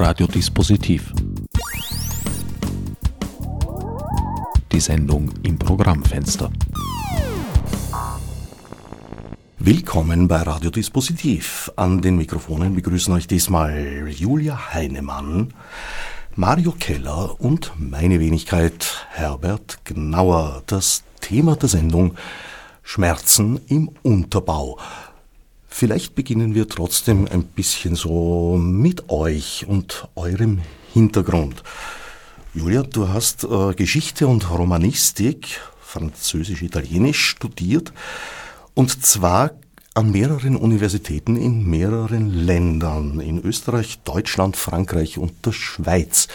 Radiodispositiv. Die Sendung im Programmfenster. Willkommen bei Radiodispositiv. An den Mikrofonen begrüßen euch diesmal Julia Heinemann, Mario Keller und meine Wenigkeit Herbert Gnauer. Das Thema der Sendung Schmerzen im Unterbau. Vielleicht beginnen wir trotzdem ein bisschen so mit euch und eurem Hintergrund. Julia, du hast äh, Geschichte und Romanistik, Französisch-Italienisch studiert und zwar an mehreren Universitäten in mehreren Ländern, in Österreich, Deutschland, Frankreich und der Schweiz.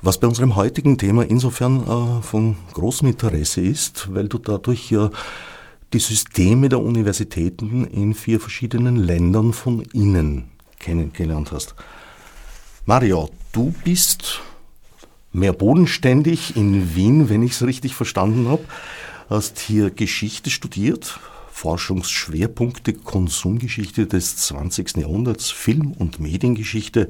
Was bei unserem heutigen Thema insofern äh, von großem Interesse ist, weil du dadurch ja die Systeme der Universitäten in vier verschiedenen Ländern von innen kennengelernt hast. Mario, du bist mehr bodenständig in Wien, wenn ich es richtig verstanden habe, hast hier Geschichte studiert, Forschungsschwerpunkte Konsumgeschichte des 20. Jahrhunderts, Film- und Mediengeschichte,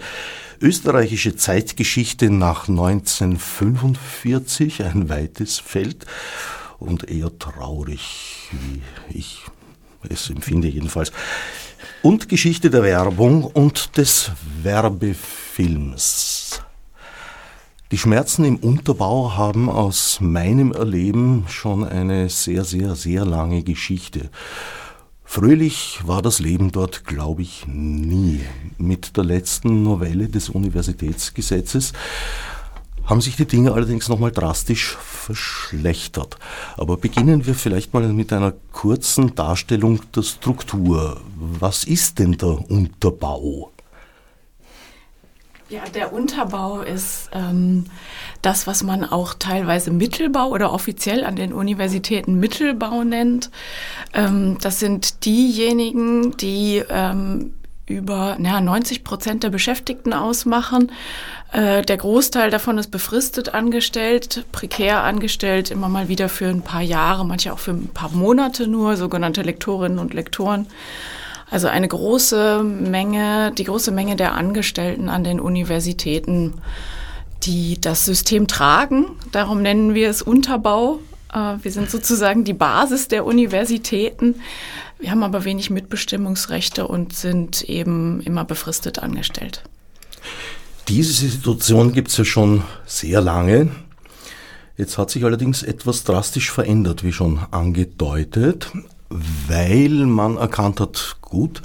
österreichische Zeitgeschichte nach 1945, ein weites Feld und eher traurig, wie ich es empfinde jedenfalls. Und Geschichte der Werbung und des Werbefilms. Die Schmerzen im Unterbau haben aus meinem Erleben schon eine sehr, sehr, sehr lange Geschichte. Fröhlich war das Leben dort, glaube ich, nie. Mit der letzten Novelle des Universitätsgesetzes haben sich die Dinge allerdings nochmal drastisch verschlechtert. Aber beginnen wir vielleicht mal mit einer kurzen Darstellung der Struktur. Was ist denn der Unterbau? Ja, der Unterbau ist ähm, das, was man auch teilweise Mittelbau oder offiziell an den Universitäten Mittelbau nennt. Ähm, das sind diejenigen, die ähm, über na, 90 Prozent der Beschäftigten ausmachen. Äh, der Großteil davon ist befristet angestellt, prekär angestellt, immer mal wieder für ein paar Jahre, manche auch für ein paar Monate nur, sogenannte Lektorinnen und Lektoren. Also eine große Menge, die große Menge der Angestellten an den Universitäten, die das System tragen. Darum nennen wir es Unterbau. Äh, wir sind sozusagen die Basis der Universitäten. Wir haben aber wenig Mitbestimmungsrechte und sind eben immer befristet angestellt. Diese Situation gibt es ja schon sehr lange. Jetzt hat sich allerdings etwas drastisch verändert, wie schon angedeutet weil man erkannt hat, gut,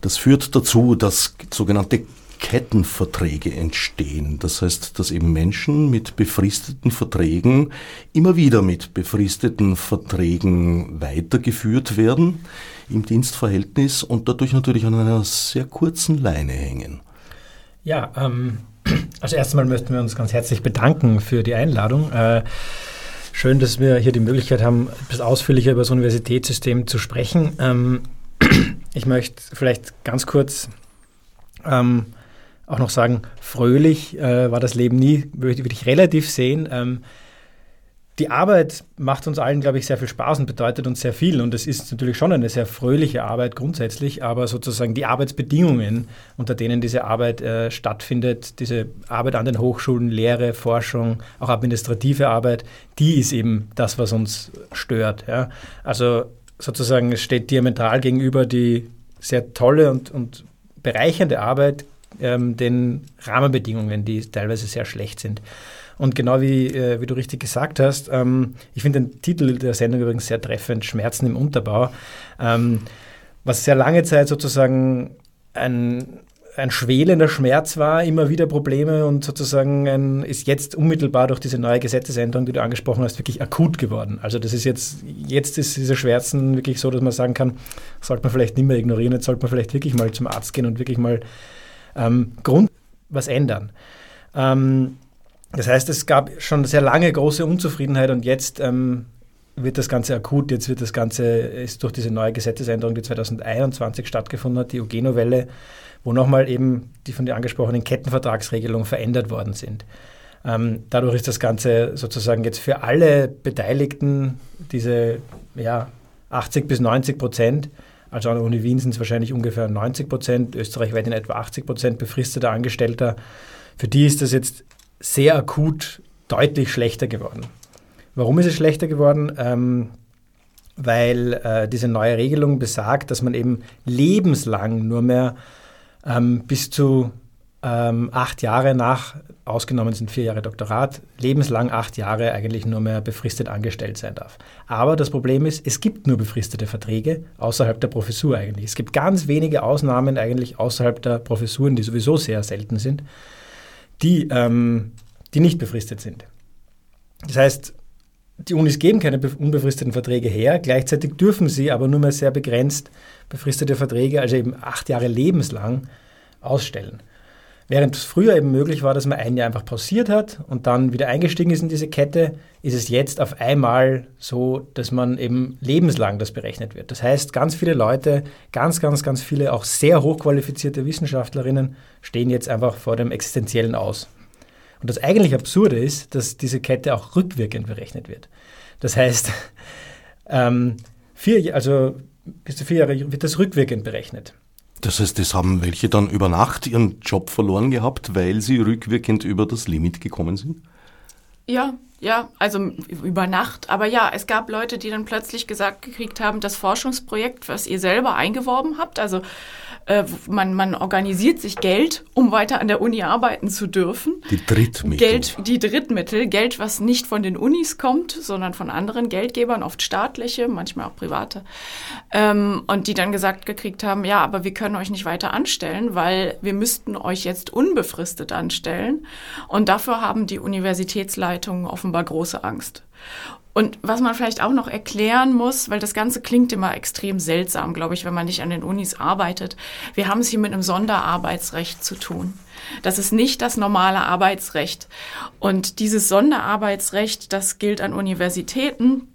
das führt dazu, dass sogenannte Kettenverträge entstehen. Das heißt, dass eben Menschen mit befristeten Verträgen immer wieder mit befristeten Verträgen weitergeführt werden im Dienstverhältnis und dadurch natürlich an einer sehr kurzen Leine hängen. Ja, ähm, also erstmal möchten wir uns ganz herzlich bedanken für die Einladung. Äh, Schön, dass wir hier die Möglichkeit haben, etwas ausführlicher über das Universitätssystem zu sprechen. Ähm, ich möchte vielleicht ganz kurz ähm, auch noch sagen, fröhlich äh, war das Leben nie, würde ich relativ sehen. Ähm, die Arbeit macht uns allen, glaube ich, sehr viel Spaß und bedeutet uns sehr viel. Und es ist natürlich schon eine sehr fröhliche Arbeit grundsätzlich, aber sozusagen die Arbeitsbedingungen, unter denen diese Arbeit äh, stattfindet, diese Arbeit an den Hochschulen, Lehre, Forschung, auch administrative Arbeit, die ist eben das, was uns stört. Ja? Also sozusagen, es steht diametral gegenüber die sehr tolle und, und bereichernde Arbeit ähm, den Rahmenbedingungen, die teilweise sehr schlecht sind. Und genau wie, äh, wie du richtig gesagt hast, ähm, ich finde den Titel der Sendung übrigens sehr treffend, Schmerzen im Unterbau, ähm, was sehr lange Zeit sozusagen ein, ein schwelender Schmerz war, immer wieder Probleme und sozusagen ein, ist jetzt unmittelbar durch diese neue Gesetzesänderung, die du angesprochen hast, wirklich akut geworden. Also das ist jetzt, jetzt ist diese Schmerzen wirklich so, dass man sagen kann, sollte man vielleicht nicht mehr ignorieren, jetzt sollte man vielleicht wirklich mal zum Arzt gehen und wirklich mal ähm, Grund was ändern. Ähm, das heißt, es gab schon sehr lange große Unzufriedenheit und jetzt ähm, wird das Ganze akut. Jetzt wird das Ganze, ist durch diese neue Gesetzesänderung, die 2021 stattgefunden hat, die UG-Novelle, wo nochmal eben die von dir angesprochenen Kettenvertragsregelungen verändert worden sind. Ähm, dadurch ist das Ganze sozusagen jetzt für alle Beteiligten, diese ja, 80 bis 90 Prozent Also an der Uni Wien sind es wahrscheinlich ungefähr 90 Prozent, österreichweit in etwa 80 Prozent befristeter Angestellter. Für die ist das jetzt sehr akut deutlich schlechter geworden. Warum ist es schlechter geworden? Ähm, weil äh, diese neue Regelung besagt, dass man eben lebenslang nur mehr ähm, bis zu ähm, acht Jahre nach, ausgenommen sind vier Jahre Doktorat, lebenslang acht Jahre eigentlich nur mehr befristet angestellt sein darf. Aber das Problem ist, es gibt nur befristete Verträge außerhalb der Professur eigentlich. Es gibt ganz wenige Ausnahmen eigentlich außerhalb der Professuren, die sowieso sehr selten sind, die, ähm, die nicht befristet sind. Das heißt, die Unis geben keine unbefristeten Verträge her, gleichzeitig dürfen sie aber nur mehr sehr begrenzt befristete Verträge, also eben acht Jahre lebenslang, ausstellen. Während es früher eben möglich war, dass man ein Jahr einfach pausiert hat und dann wieder eingestiegen ist in diese Kette, ist es jetzt auf einmal so, dass man eben lebenslang das berechnet wird. Das heißt, ganz viele Leute, ganz, ganz, ganz viele auch sehr hochqualifizierte Wissenschaftlerinnen stehen jetzt einfach vor dem Existenziellen aus. Und das eigentlich Absurde ist, dass diese Kette auch rückwirkend berechnet wird. Das heißt, ähm, vier, also bis zu vier Jahre wird das rückwirkend berechnet. Das heißt, es haben welche dann über Nacht ihren Job verloren gehabt, weil sie rückwirkend über das Limit gekommen sind? Ja, ja, also über Nacht. Aber ja, es gab Leute, die dann plötzlich gesagt gekriegt haben, das Forschungsprojekt, was ihr selber eingeworben habt, also äh, man, man organisiert sich Geld, um weiter an der Uni arbeiten zu dürfen. Die Drittmittel. Geld, die Drittmittel, Geld, was nicht von den Unis kommt, sondern von anderen Geldgebern, oft staatliche, manchmal auch private. Ähm, und die dann gesagt gekriegt haben, ja, aber wir können euch nicht weiter anstellen, weil wir müssten euch jetzt unbefristet anstellen. Und dafür haben die Universitätsleitungen offenbar große Angst. Und was man vielleicht auch noch erklären muss, weil das Ganze klingt immer extrem seltsam, glaube ich, wenn man nicht an den Unis arbeitet. Wir haben es hier mit einem Sonderarbeitsrecht zu tun. Das ist nicht das normale Arbeitsrecht. Und dieses Sonderarbeitsrecht, das gilt an Universitäten.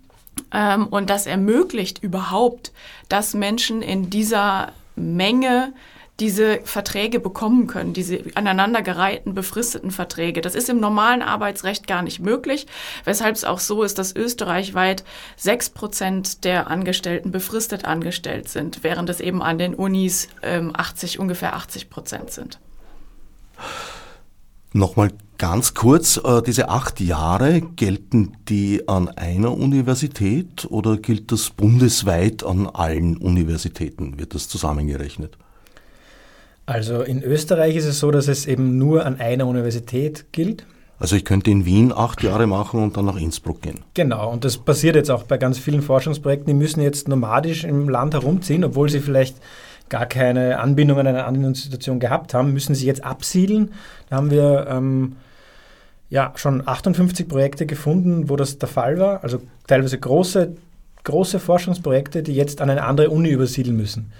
Ähm, und das ermöglicht überhaupt, dass Menschen in dieser Menge diese Verträge bekommen können, diese aneinandergereihten befristeten Verträge. Das ist im normalen Arbeitsrecht gar nicht möglich, weshalb es auch so ist, dass österreichweit sechs Prozent der Angestellten befristet angestellt sind, während es eben an den Unis ähm, 80, ungefähr 80 Prozent sind. Nochmal ganz kurz, äh, diese acht Jahre, gelten die an einer Universität oder gilt das bundesweit an allen Universitäten? Wird das zusammengerechnet? Also in Österreich ist es so, dass es eben nur an einer Universität gilt. Also ich könnte in Wien acht Jahre machen und dann nach Innsbruck gehen. Genau, und das passiert jetzt auch bei ganz vielen Forschungsprojekten. Die müssen jetzt nomadisch im Land herumziehen, obwohl sie vielleicht gar keine Anbindung an eine andere Institution gehabt haben, müssen sie jetzt absiedeln. Da haben wir ähm, ja schon 58 Projekte gefunden, wo das der Fall war. Also teilweise große, große Forschungsprojekte, die jetzt an eine andere Uni übersiedeln müssen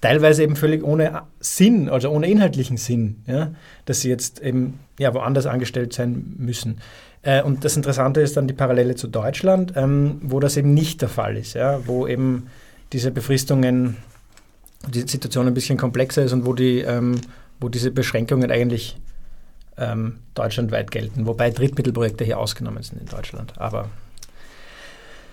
teilweise eben völlig ohne Sinn, also ohne inhaltlichen Sinn, ja, dass sie jetzt eben ja, woanders angestellt sein müssen. Äh, und das Interessante ist dann die Parallele zu Deutschland, ähm, wo das eben nicht der Fall ist, ja, wo eben diese Befristungen, die Situation ein bisschen komplexer ist und wo, die, ähm, wo diese Beschränkungen eigentlich ähm, deutschlandweit gelten, wobei Drittmittelprojekte hier ausgenommen sind in Deutschland. Aber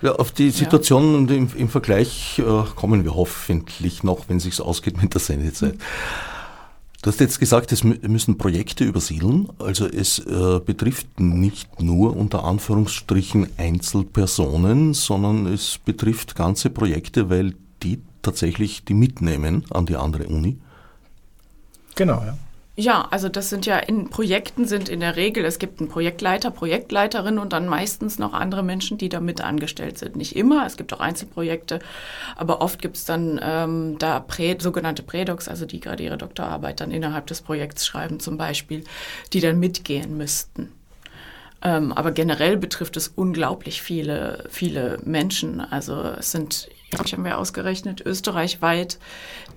ja, auf die Situation ja. und im, im Vergleich äh, kommen wir hoffentlich noch, wenn sich's ausgeht mit der Sendezeit. Mhm. Du hast jetzt gesagt, es müssen Projekte übersiedeln. Also es äh, betrifft nicht nur unter Anführungsstrichen Einzelpersonen, sondern es betrifft ganze Projekte, weil die tatsächlich die mitnehmen an die andere Uni. Genau, ja. Ja, also das sind ja in Projekten sind in der Regel, es gibt einen Projektleiter, Projektleiterin und dann meistens noch andere Menschen, die da mit angestellt sind. Nicht immer, es gibt auch Einzelprojekte, aber oft gibt es dann ähm, da Prä, sogenannte Prädocs, also die gerade ihre Doktorarbeit dann innerhalb des Projekts schreiben zum Beispiel, die dann mitgehen müssten. Ähm, aber generell betrifft es unglaublich viele, viele Menschen. Also es sind, ich haben wir ausgerechnet, österreichweit,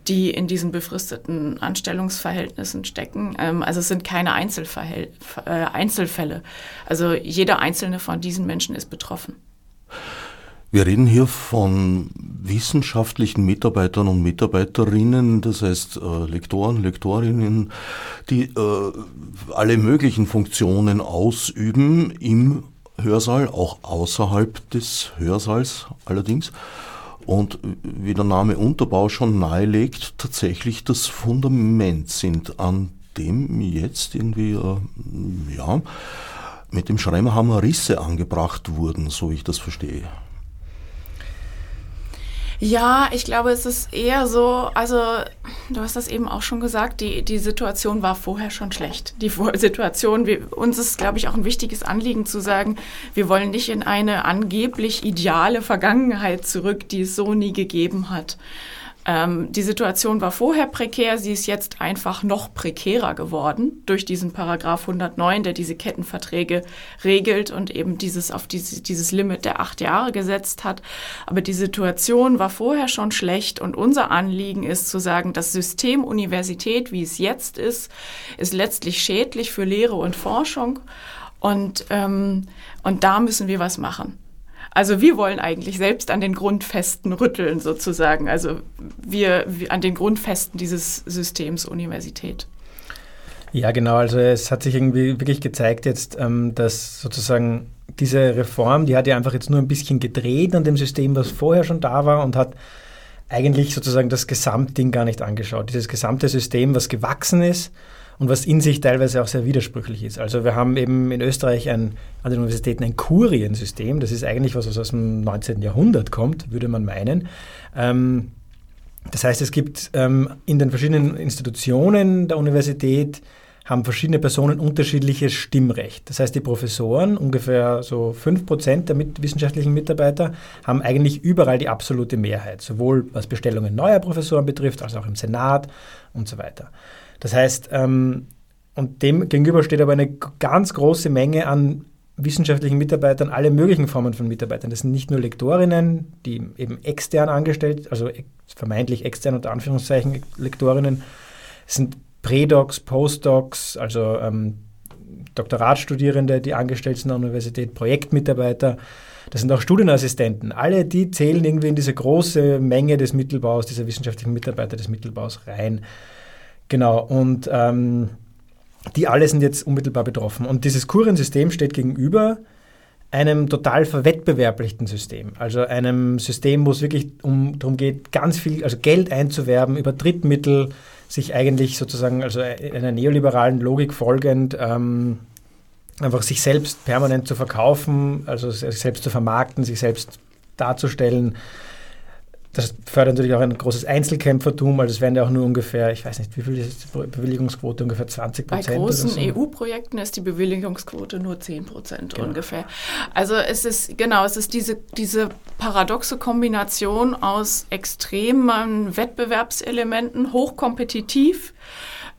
die in diesen befristeten Anstellungsverhältnissen stecken. Ähm, also es sind keine Einzelfälle. Äh, Einzelfälle. Also jeder einzelne von diesen Menschen ist betroffen. Wir reden hier von wissenschaftlichen Mitarbeitern und Mitarbeiterinnen, das heißt äh, Lektoren, Lektorinnen, die äh, alle möglichen Funktionen ausüben im Hörsaal, auch außerhalb des Hörsaals allerdings. und wie der Name Unterbau schon nahelegt, tatsächlich das Fundament sind, an dem jetzt irgendwie, äh, ja, mit dem Schreimerhammer Risse angebracht wurden, so wie ich das verstehe. Ja, ich glaube, es ist eher so, also du hast das eben auch schon gesagt, die, die Situation war vorher schon schlecht. Die Situation, wir, uns ist, glaube ich, auch ein wichtiges Anliegen zu sagen, wir wollen nicht in eine angeblich ideale Vergangenheit zurück, die es so nie gegeben hat. Ähm, die Situation war vorher prekär, sie ist jetzt einfach noch prekärer geworden durch diesen Paragraph 109, der diese Kettenverträge regelt und eben dieses auf diese, dieses Limit der acht Jahre gesetzt hat. Aber die Situation war vorher schon schlecht und unser Anliegen ist zu sagen, das System Universität, wie es jetzt ist, ist letztlich schädlich für Lehre und Forschung und, ähm, und da müssen wir was machen. Also wir wollen eigentlich selbst an den Grundfesten rütteln sozusagen. Also wir, wir an den Grundfesten dieses Systems Universität. Ja, genau. Also es hat sich irgendwie wirklich gezeigt jetzt, ähm, dass sozusagen diese Reform, die hat ja einfach jetzt nur ein bisschen gedreht an dem System, was vorher schon da war und hat eigentlich sozusagen das Gesamtding gar nicht angeschaut. Dieses gesamte System, was gewachsen ist und was in sich teilweise auch sehr widersprüchlich ist. Also wir haben eben in Österreich ein, an den Universitäten ein Kuriensystem. Das ist eigentlich was, was aus dem 19. Jahrhundert kommt, würde man meinen. Ähm, das heißt, es gibt ähm, in den verschiedenen Institutionen der Universität haben verschiedene Personen unterschiedliches Stimmrecht. Das heißt, die Professoren, ungefähr so 5% der mit wissenschaftlichen Mitarbeiter, haben eigentlich überall die absolute Mehrheit, sowohl was Bestellungen neuer Professoren betrifft, als auch im Senat und so weiter. Das heißt, ähm, und dem gegenüber steht aber eine ganz große Menge an wissenschaftlichen Mitarbeitern, alle möglichen Formen von Mitarbeitern. Das sind nicht nur Lektorinnen, die eben extern angestellt, also vermeintlich extern unter Anführungszeichen Lektorinnen, es sind Predocs, Postdocs, also ähm, Doktoratstudierende, die angestellt sind an der Universität, Projektmitarbeiter, das sind auch Studienassistenten. Alle die zählen irgendwie in diese große Menge des Mittelbaus, dieser wissenschaftlichen Mitarbeiter des Mittelbaus rein. Genau, und ähm, die alle sind jetzt unmittelbar betroffen. Und dieses Kuriensystem steht gegenüber einem total verwettbewerblichen System. Also einem System, wo es wirklich um, darum geht, ganz viel, also Geld einzuwerben über Drittmittel, sich eigentlich sozusagen, also einer neoliberalen Logik folgend, ähm, einfach sich selbst permanent zu verkaufen, also sich selbst zu vermarkten, sich selbst darzustellen das fördert natürlich auch ein großes Einzelkämpfertum, also es werden ja auch nur ungefähr, ich weiß nicht, wie viel ist die Bewilligungsquote, ungefähr 20 Prozent? Bei großen so. EU-Projekten ist die Bewilligungsquote nur 10 Prozent genau. ungefähr. Also es ist, genau, es ist diese, diese paradoxe Kombination aus extremen Wettbewerbselementen, hochkompetitiv,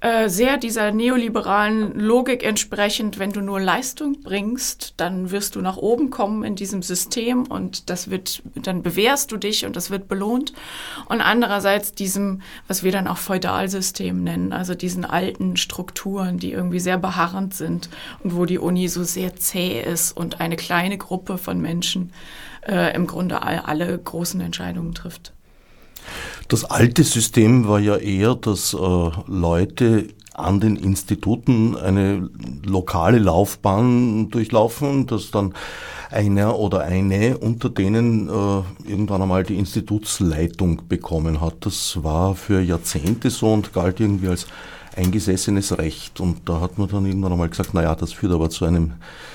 äh, sehr dieser neoliberalen Logik entsprechend, wenn du nur Leistung bringst, dann wirst du nach oben kommen in diesem System und das wird, dann bewährst du dich und das wird belohnt. Und andererseits diesem, was wir dann auch Feudalsystem nennen, also diesen alten Strukturen, die irgendwie sehr beharrend sind und wo die Uni so sehr zäh ist und eine kleine Gruppe von Menschen äh, im Grunde all, alle großen Entscheidungen trifft. Das alte System war ja eher, dass äh, Leute an den Instituten eine lokale Laufbahn durchlaufen, dass dann einer oder eine unter denen äh, irgendwann einmal die Institutsleitung bekommen hat. Das war für Jahrzehnte so und galt irgendwie als eingesessenes Recht. Und da hat man dann irgendwann einmal gesagt, naja, das führt aber zu einem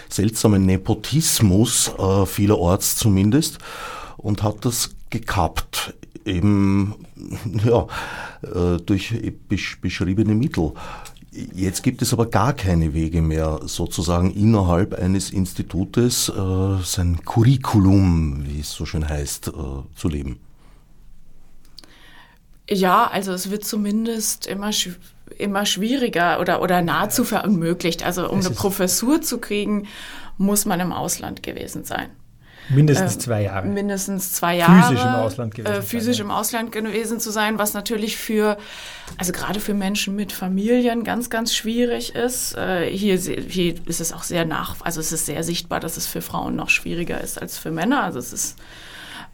seltsamen Nepotismus, äh, vielerorts zumindest, und hat das gekappt eben ja, äh, durch beschriebene Mittel. Jetzt gibt es aber gar keine Wege mehr, sozusagen innerhalb eines Institutes äh, sein Curriculum, wie es so schön heißt, äh, zu leben. Ja, also es wird zumindest immer, immer schwieriger oder, oder nahezu verunmöglicht. Also um eine Professur zu kriegen, muss man im Ausland gewesen sein. Mindestens äh, zwei Jahre. Mindestens zwei Jahre. Physisch im Ausland gewesen. Äh, physisch sein, im Ausland gewesen zu sein, was natürlich für, also gerade für Menschen mit Familien ganz, ganz schwierig ist. Äh, hier, hier ist es auch sehr nach, also es ist sehr sichtbar, dass es für Frauen noch schwieriger ist als für Männer. Also es ist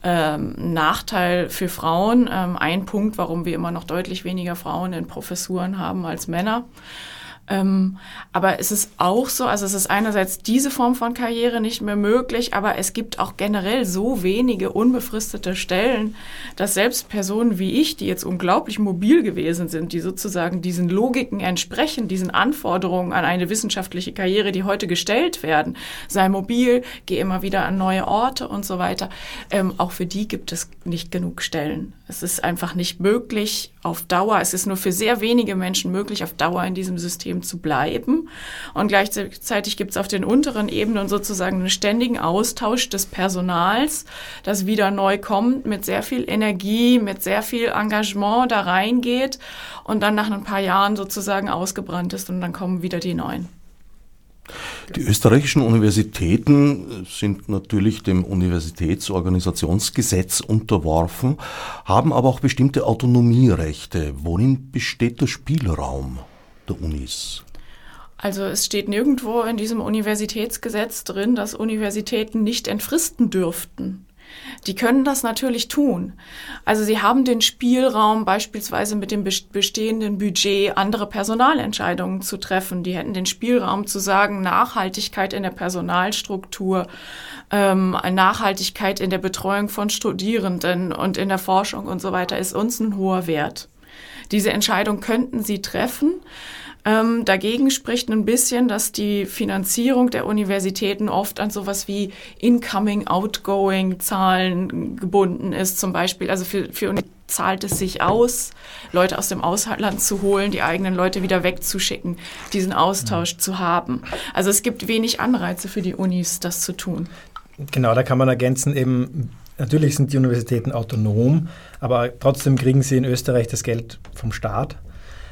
ähm, Nachteil für Frauen. Ähm, ein Punkt, warum wir immer noch deutlich weniger Frauen in Professuren haben als Männer. Ähm, aber es ist auch so, also es ist einerseits diese Form von Karriere nicht mehr möglich, aber es gibt auch generell so wenige unbefristete Stellen, dass selbst Personen wie ich, die jetzt unglaublich mobil gewesen sind, die sozusagen diesen Logiken entsprechen, diesen Anforderungen an eine wissenschaftliche Karriere, die heute gestellt werden, sei mobil, geh immer wieder an neue Orte und so weiter, ähm, auch für die gibt es nicht genug Stellen. Es ist einfach nicht möglich auf Dauer, es ist nur für sehr wenige Menschen möglich, auf Dauer in diesem System zu bleiben. Und gleichzeitig gibt es auf den unteren Ebenen sozusagen einen ständigen Austausch des Personals, das wieder neu kommt, mit sehr viel Energie, mit sehr viel Engagement da reingeht und dann nach ein paar Jahren sozusagen ausgebrannt ist und dann kommen wieder die neuen. Die österreichischen Universitäten sind natürlich dem Universitätsorganisationsgesetz unterworfen, haben aber auch bestimmte Autonomierechte. Worin besteht der Spielraum der Unis? Also es steht nirgendwo in diesem Universitätsgesetz drin, dass Universitäten nicht entfristen dürften. Die können das natürlich tun. Also sie haben den Spielraum, beispielsweise mit dem bestehenden Budget andere Personalentscheidungen zu treffen. Die hätten den Spielraum zu sagen, Nachhaltigkeit in der Personalstruktur, ähm, Nachhaltigkeit in der Betreuung von Studierenden und in der Forschung und so weiter ist uns ein hoher Wert. Diese Entscheidung könnten sie treffen. Ähm, dagegen spricht ein bisschen, dass die Finanzierung der Universitäten oft an sowas wie Incoming, Outgoing Zahlen gebunden ist, zum Beispiel. Also für, für zahlt es sich aus, Leute aus dem Ausland zu holen, die eigenen Leute wieder wegzuschicken, diesen Austausch zu haben. Also es gibt wenig Anreize für die Unis, das zu tun. Genau, da kann man ergänzen, eben natürlich sind die Universitäten autonom, aber trotzdem kriegen sie in Österreich das Geld vom Staat.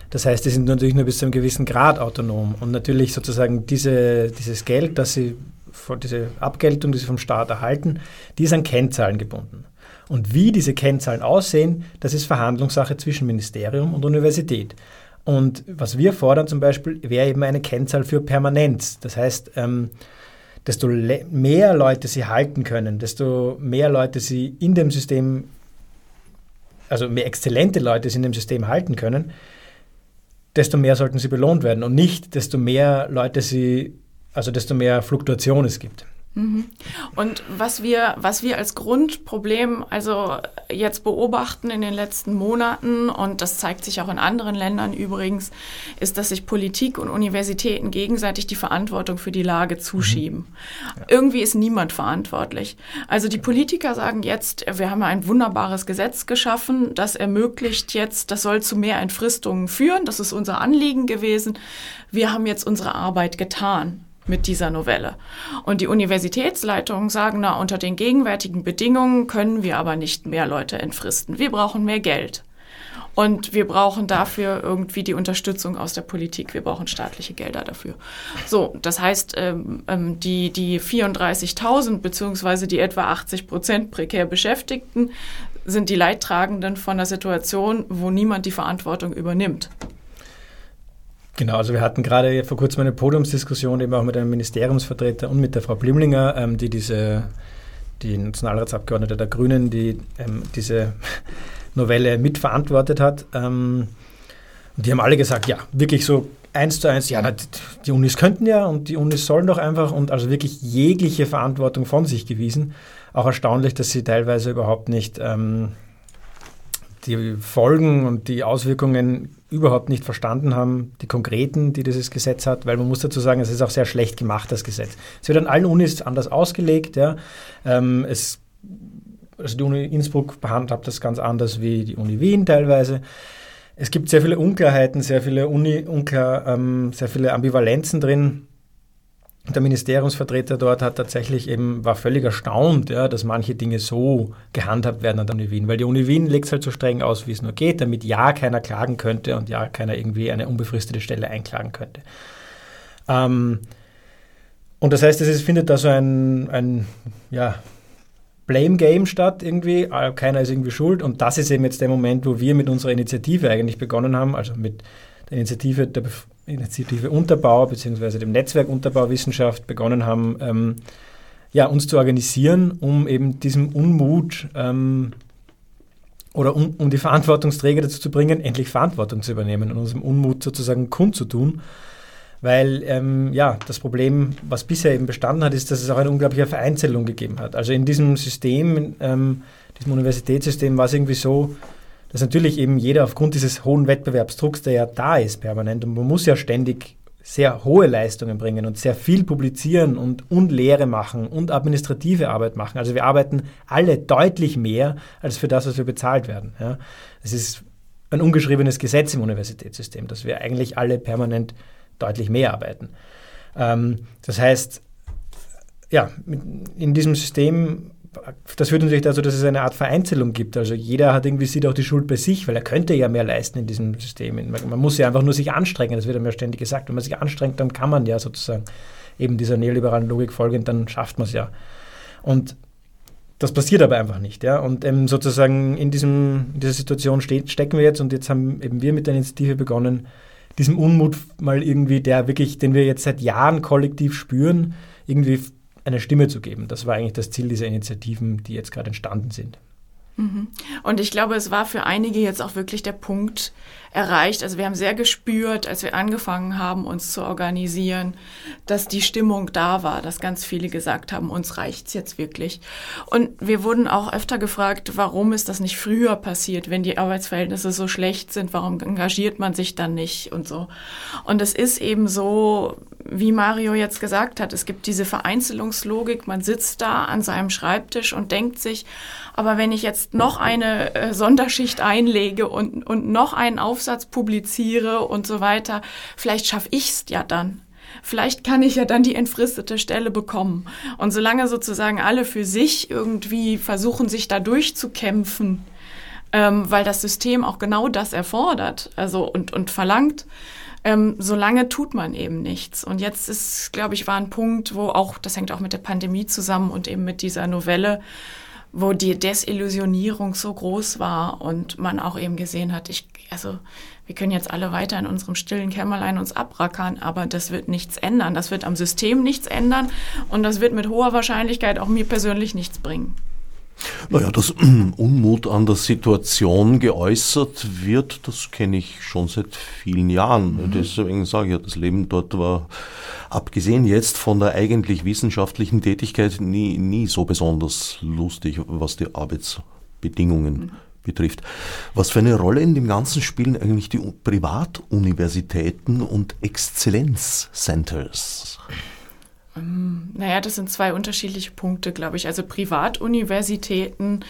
Das heißt, die sind natürlich nur bis zu einem gewissen Grad autonom. Und natürlich sozusagen diese, dieses Geld, das sie, diese Abgeltung, die sie vom Staat erhalten, die ist an Kennzahlen gebunden. Und wie diese Kennzahlen aussehen, das ist Verhandlungssache zwischen Ministerium und Universität. Und was wir fordern zum Beispiel, wäre eben eine Kennzahl für Permanenz. Das heißt, ähm, desto mehr Leute sie halten können, desto mehr Leute sie in dem System, also mehr exzellente Leute sie in dem System halten können, desto mehr sollten sie belohnt werden und nicht desto mehr Leute sie, also desto mehr Fluktuation es gibt. Mhm. Und was wir, was wir als Grundproblem also jetzt beobachten in den letzten Monaten, und das zeigt sich auch in anderen Ländern übrigens, ist, dass sich Politik und Universitäten gegenseitig die Verantwortung für die Lage zuschieben. Mhm. Ja. Irgendwie ist niemand verantwortlich. Also die Politiker sagen jetzt, wir haben ein wunderbares Gesetz geschaffen, das ermöglicht jetzt, das soll zu mehr Entfristungen führen, das ist unser Anliegen gewesen. Wir haben jetzt unsere Arbeit getan mit dieser Novelle. Und die Universitätsleitungen sagen, na, unter den gegenwärtigen Bedingungen können wir aber nicht mehr Leute entfristen. Wir brauchen mehr Geld. Und wir brauchen dafür irgendwie die Unterstützung aus der Politik. Wir brauchen staatliche Gelder dafür. So, das heißt, ähm, ähm die, die 34.000 beziehungsweise die etwa 80 Prozent prekär Beschäftigten sind die Leidtragenden von der Situation, wo niemand die Verantwortung übernimmt. Genau, also wir hatten gerade vor kurzem eine Podiumsdiskussion eben auch mit einem Ministeriumsvertreter und mit der Frau Blimlinger, ähm, die diese, die Nationalratsabgeordnete der Grünen, die ähm, diese Novelle mitverantwortet hat. Ähm, die haben alle gesagt, ja, wirklich so eins zu eins, ja, die Unis könnten ja und die Unis sollen doch einfach und also wirklich jegliche Verantwortung von sich gewiesen. Auch erstaunlich, dass sie teilweise überhaupt nicht ähm, die Folgen und die Auswirkungen überhaupt nicht verstanden haben, die konkreten, die dieses Gesetz hat, weil man muss dazu sagen, es ist auch sehr schlecht gemacht, das Gesetz. Es wird an allen Unis anders ausgelegt. Ja. Ähm, es, also die Uni Innsbruck behandelt das ganz anders wie die Uni Wien teilweise. Es gibt sehr viele Unklarheiten, sehr viele, Uni, unklar, ähm, sehr viele Ambivalenzen drin der Ministeriumsvertreter dort hat tatsächlich eben, war völlig erstaunt, ja, dass manche Dinge so gehandhabt werden an der Uni Wien, weil die Uni Wien legt es halt so streng aus, wie es nur geht, damit ja keiner klagen könnte und ja keiner irgendwie eine unbefristete Stelle einklagen könnte. Ähm, und das heißt, es findet da so ein, ein ja, Blame Game statt irgendwie, äh, keiner ist irgendwie schuld. Und das ist eben jetzt der Moment, wo wir mit unserer Initiative eigentlich begonnen haben, also mit der Initiative der Bef Initiative Unterbau bzw. dem Netzwerk Unterbau Wissenschaft begonnen haben, ähm, ja, uns zu organisieren, um eben diesem Unmut ähm, oder um, um, die Verantwortungsträger dazu zu bringen, endlich Verantwortung zu übernehmen und unserem Unmut sozusagen kundzutun. weil ähm, ja, das Problem, was bisher eben bestanden hat, ist, dass es auch eine unglaubliche Vereinzelung gegeben hat. Also in diesem System, ähm, diesem Universitätssystem war es irgendwie so, dass natürlich eben jeder aufgrund dieses hohen Wettbewerbsdrucks, der ja da ist permanent, und man muss ja ständig sehr hohe Leistungen bringen und sehr viel publizieren und, und Lehre machen und administrative Arbeit machen. Also wir arbeiten alle deutlich mehr als für das, was wir bezahlt werden. Ja. Es ist ein ungeschriebenes Gesetz im Universitätssystem, dass wir eigentlich alle permanent deutlich mehr arbeiten. Ähm, das heißt, ja, in diesem System, das führt natürlich dazu, dass es eine Art Vereinzelung gibt. Also jeder hat irgendwie sieht auch die Schuld bei sich, weil er könnte ja mehr leisten in diesem System. Man, muss ja einfach nur sich anstrengen, das wird ja ständig gesagt. Wenn man sich anstrengt, dann kann man ja sozusagen eben dieser neoliberalen Logik folgend, dann schafft man es ja. Und das passiert aber einfach nicht. Ja? Und ähm, sozusagen in, diesem, in dieser Situation steht, stecken wir jetzt und jetzt haben eben wir mit der Initiative begonnen, diesem Unmut mal irgendwie, der wirklich, den wir jetzt seit Jahren kollektiv spüren, irgendwie eine Stimme zu geben. Das war eigentlich das Ziel dieser Initiativen, die jetzt gerade entstanden sind. Mhm. Und ich glaube, es war für einige jetzt auch wirklich der Punkt erreicht. Also wir haben sehr gespürt, als wir angefangen haben, uns zu organisieren, dass die Stimmung da war, dass ganz viele gesagt haben, uns reicht's jetzt wirklich. Und wir wurden auch öfter gefragt, warum ist das nicht früher passiert, wenn die Arbeitsverhältnisse so schlecht sind, warum engagiert man sich dann nicht und so. Und es ist eben so, wie Mario jetzt gesagt hat, es gibt diese Vereinzelungslogik, man sitzt da an seinem Schreibtisch und denkt sich, aber wenn ich jetzt noch eine äh, Sonderschicht einlege und, und noch einen Aufsatz publiziere und so weiter, vielleicht schaffe ich es ja dann. Vielleicht kann ich ja dann die entfristete Stelle bekommen. Und solange sozusagen alle für sich irgendwie versuchen, sich da durchzukämpfen, ähm, weil das System auch genau das erfordert also und, und verlangt, ähm, solange tut man eben nichts. Und jetzt ist, glaube ich, war ein Punkt, wo auch, das hängt auch mit der Pandemie zusammen und eben mit dieser Novelle, wo die Desillusionierung so groß war und man auch eben gesehen hat, ich, also wir können jetzt alle weiter in unserem stillen Kämmerlein uns abrackern, aber das wird nichts ändern. Das wird am System nichts ändern und das wird mit hoher Wahrscheinlichkeit auch mir persönlich nichts bringen. Naja, dass Unmut an der Situation geäußert wird, das kenne ich schon seit vielen Jahren. Mhm. Deswegen sage ich ja, das Leben dort war, abgesehen jetzt von der eigentlich wissenschaftlichen Tätigkeit, nie, nie so besonders lustig, was die Arbeitsbedingungen mhm. betrifft. Was für eine Rolle in dem Ganzen spielen eigentlich die Privatuniversitäten und Exzellenzcenters? Naja, das sind zwei unterschiedliche Punkte, glaube ich. Also Privatuniversitäten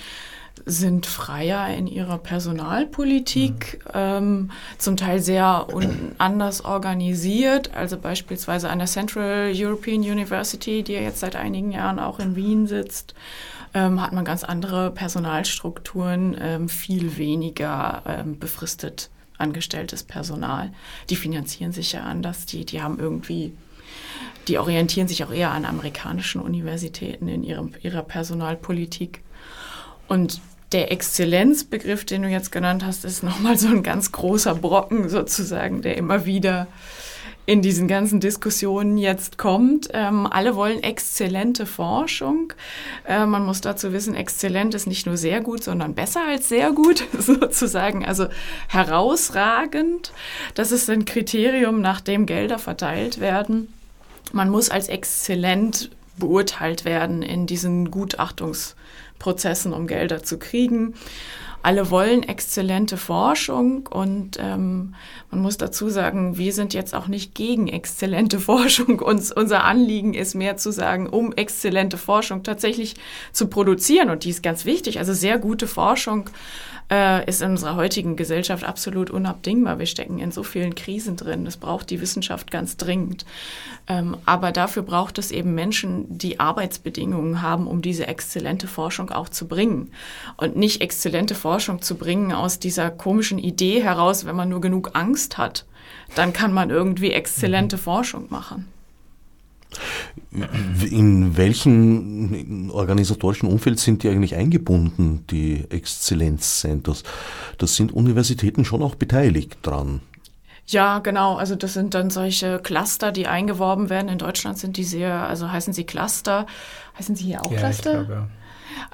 sind freier in ihrer Personalpolitik, mhm. ähm, zum Teil sehr anders organisiert. Also beispielsweise an der Central European University, die ja jetzt seit einigen Jahren auch in Wien sitzt, ähm, hat man ganz andere Personalstrukturen, ähm, viel weniger ähm, befristet angestelltes Personal. Die finanzieren sich ja anders, die, die haben irgendwie die orientieren sich auch eher an amerikanischen Universitäten in ihrem, ihrer Personalpolitik. Und der Exzellenzbegriff, den du jetzt genannt hast, ist nochmal so ein ganz großer Brocken sozusagen, der immer wieder in diesen ganzen Diskussionen jetzt kommt. Ähm, alle wollen exzellente Forschung. Äh, man muss dazu wissen, exzellent ist nicht nur sehr gut, sondern besser als sehr gut sozusagen. Also herausragend. Das ist ein Kriterium, nach dem Gelder verteilt werden man muss als exzellent beurteilt werden in diesen Gutachtungsprozessen, um Gelder zu kriegen. Alle wollen exzellente Forschung und ähm, man muss dazu sagen, wir sind jetzt auch nicht gegen exzellente Forschung. Uns, unser Anliegen ist mehr zu sagen, um exzellente Forschung tatsächlich zu produzieren und die ist ganz wichtig. Also sehr gute Forschung äh, ist in unserer heutigen Gesellschaft absolut unabdingbar. Wir stecken in so vielen Krisen drin. Das braucht die Wissenschaft ganz dringend. Ähm, aber dafür braucht es eben Menschen, die Arbeitsbedingungen haben, um diese exzellente Forschung auch zu bringen. Und nicht exzellente Forschung zu bringen aus dieser komischen Idee heraus, wenn man nur genug Angst hat, dann kann man irgendwie exzellente mhm. Forschung machen. In welchen organisatorischen Umfeld sind die eigentlich eingebunden, die Exzellenzcenters? Das sind Universitäten schon auch beteiligt dran. Ja, genau. Also das sind dann solche Cluster, die eingeworben werden. In Deutschland sind die sehr, also heißen sie Cluster. Heißen sie hier auch ja, Cluster? Ich glaub, ja.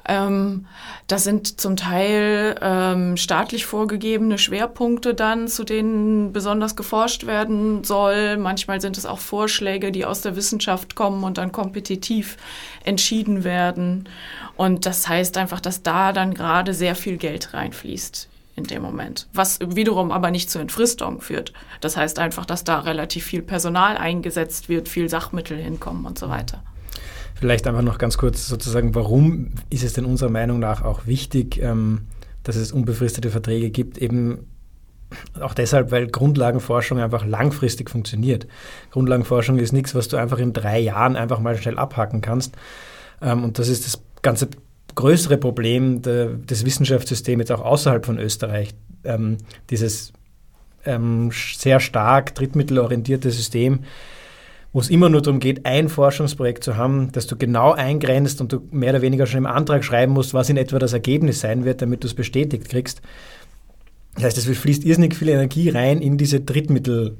Ähm, das sind zum Teil ähm, staatlich vorgegebene Schwerpunkte dann, zu denen besonders geforscht werden soll. Manchmal sind es auch Vorschläge, die aus der Wissenschaft kommen und dann kompetitiv entschieden werden. Und das heißt einfach, dass da dann gerade sehr viel Geld reinfließt in dem Moment, was wiederum aber nicht zur Entfristung führt. Das heißt einfach, dass da relativ viel Personal eingesetzt wird, viel Sachmittel hinkommen und so weiter. Vielleicht einfach noch ganz kurz sozusagen, warum ist es denn unserer Meinung nach auch wichtig, ähm, dass es unbefristete Verträge gibt? Eben auch deshalb, weil Grundlagenforschung einfach langfristig funktioniert. Grundlagenforschung ist nichts, was du einfach in drei Jahren einfach mal schnell abhacken kannst. Ähm, und das ist das ganze größere Problem de, des Wissenschaftssystems jetzt auch außerhalb von Österreich. Ähm, dieses ähm, sehr stark drittmittelorientierte System, wo es immer nur darum geht, ein Forschungsprojekt zu haben, das du genau eingrenzt und du mehr oder weniger schon im Antrag schreiben musst, was in etwa das Ergebnis sein wird, damit du es bestätigt kriegst. Das heißt, es fließt irrsinnig viel Energie rein in diese Drittmittel,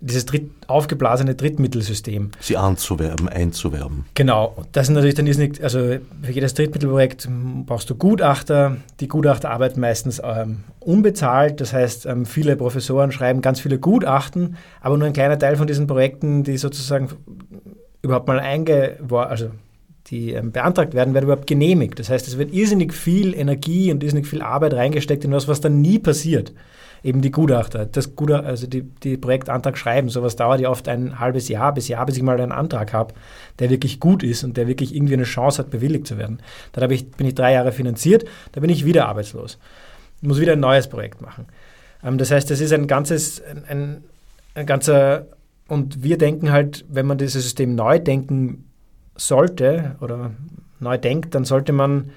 dieses Dritt, aufgeblasene Drittmittelsystem. Sie anzuwerben, einzuwerben. Genau. Das ist natürlich dann irrsinnig, also für jedes Drittmittelprojekt brauchst du Gutachter. Die Gutachter arbeiten meistens ähm, unbezahlt. Das heißt, ähm, viele Professoren schreiben ganz viele Gutachten, aber nur ein kleiner Teil von diesen Projekten, die sozusagen überhaupt mal einge, also die ähm, beantragt werden, werden überhaupt genehmigt. Das heißt, es wird irrsinnig viel Energie und irrsinnig viel Arbeit reingesteckt in was, was dann nie passiert eben die Gutachter, das Gutachter, also die, die Projektantrag schreiben, sowas dauert ja oft ein halbes Jahr bis Jahr, bis ich mal einen Antrag habe, der wirklich gut ist und der wirklich irgendwie eine Chance hat, bewilligt zu werden. Dann ich, bin ich drei Jahre finanziert, da bin ich wieder arbeitslos. Ich muss wieder ein neues Projekt machen. Ähm, das heißt, das ist ein ganzes, ein, ein, ein ganzer, und wir denken halt, wenn man dieses System neu denken sollte oder neu denkt, dann sollte man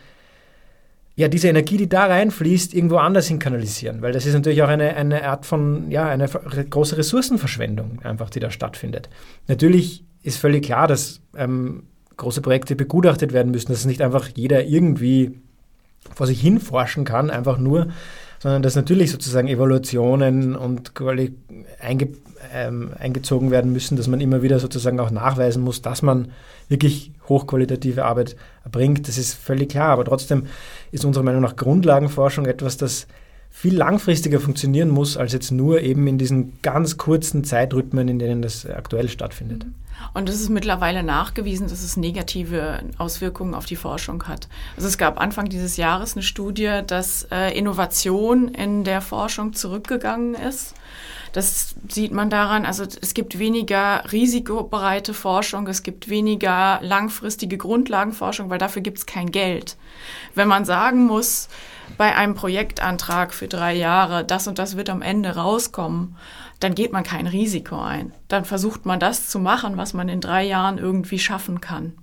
ja, diese Energie, die da reinfließt, irgendwo anders hin kanalisieren. Weil das ist natürlich auch eine, eine Art von, ja, eine große Ressourcenverschwendung einfach, die da stattfindet. Natürlich ist völlig klar, dass ähm, große Projekte begutachtet werden müssen, dass nicht einfach jeder irgendwie vor sich hin forschen kann, einfach nur, sondern dass natürlich sozusagen Evaluationen und einge, ähm, eingezogen werden müssen, dass man immer wieder sozusagen auch nachweisen muss, dass man wirklich hochqualitative Arbeit erbringt. Das ist völlig klar, aber trotzdem ist unserer Meinung nach Grundlagenforschung etwas, das viel langfristiger funktionieren muss, als jetzt nur eben in diesen ganz kurzen Zeitrhythmen, in denen das aktuell stattfindet. Und es ist mittlerweile nachgewiesen, dass es negative Auswirkungen auf die Forschung hat. Also es gab Anfang dieses Jahres eine Studie, dass äh, Innovation in der Forschung zurückgegangen ist. Das sieht man daran, also es gibt weniger risikobereite Forschung, es gibt weniger langfristige Grundlagenforschung, weil dafür gibt es kein Geld. Wenn man sagen muss, bei einem Projektantrag für drei Jahre, das und das wird am Ende rauskommen, dann geht man kein Risiko ein. Dann versucht man das zu machen, was man in drei Jahren irgendwie schaffen kann.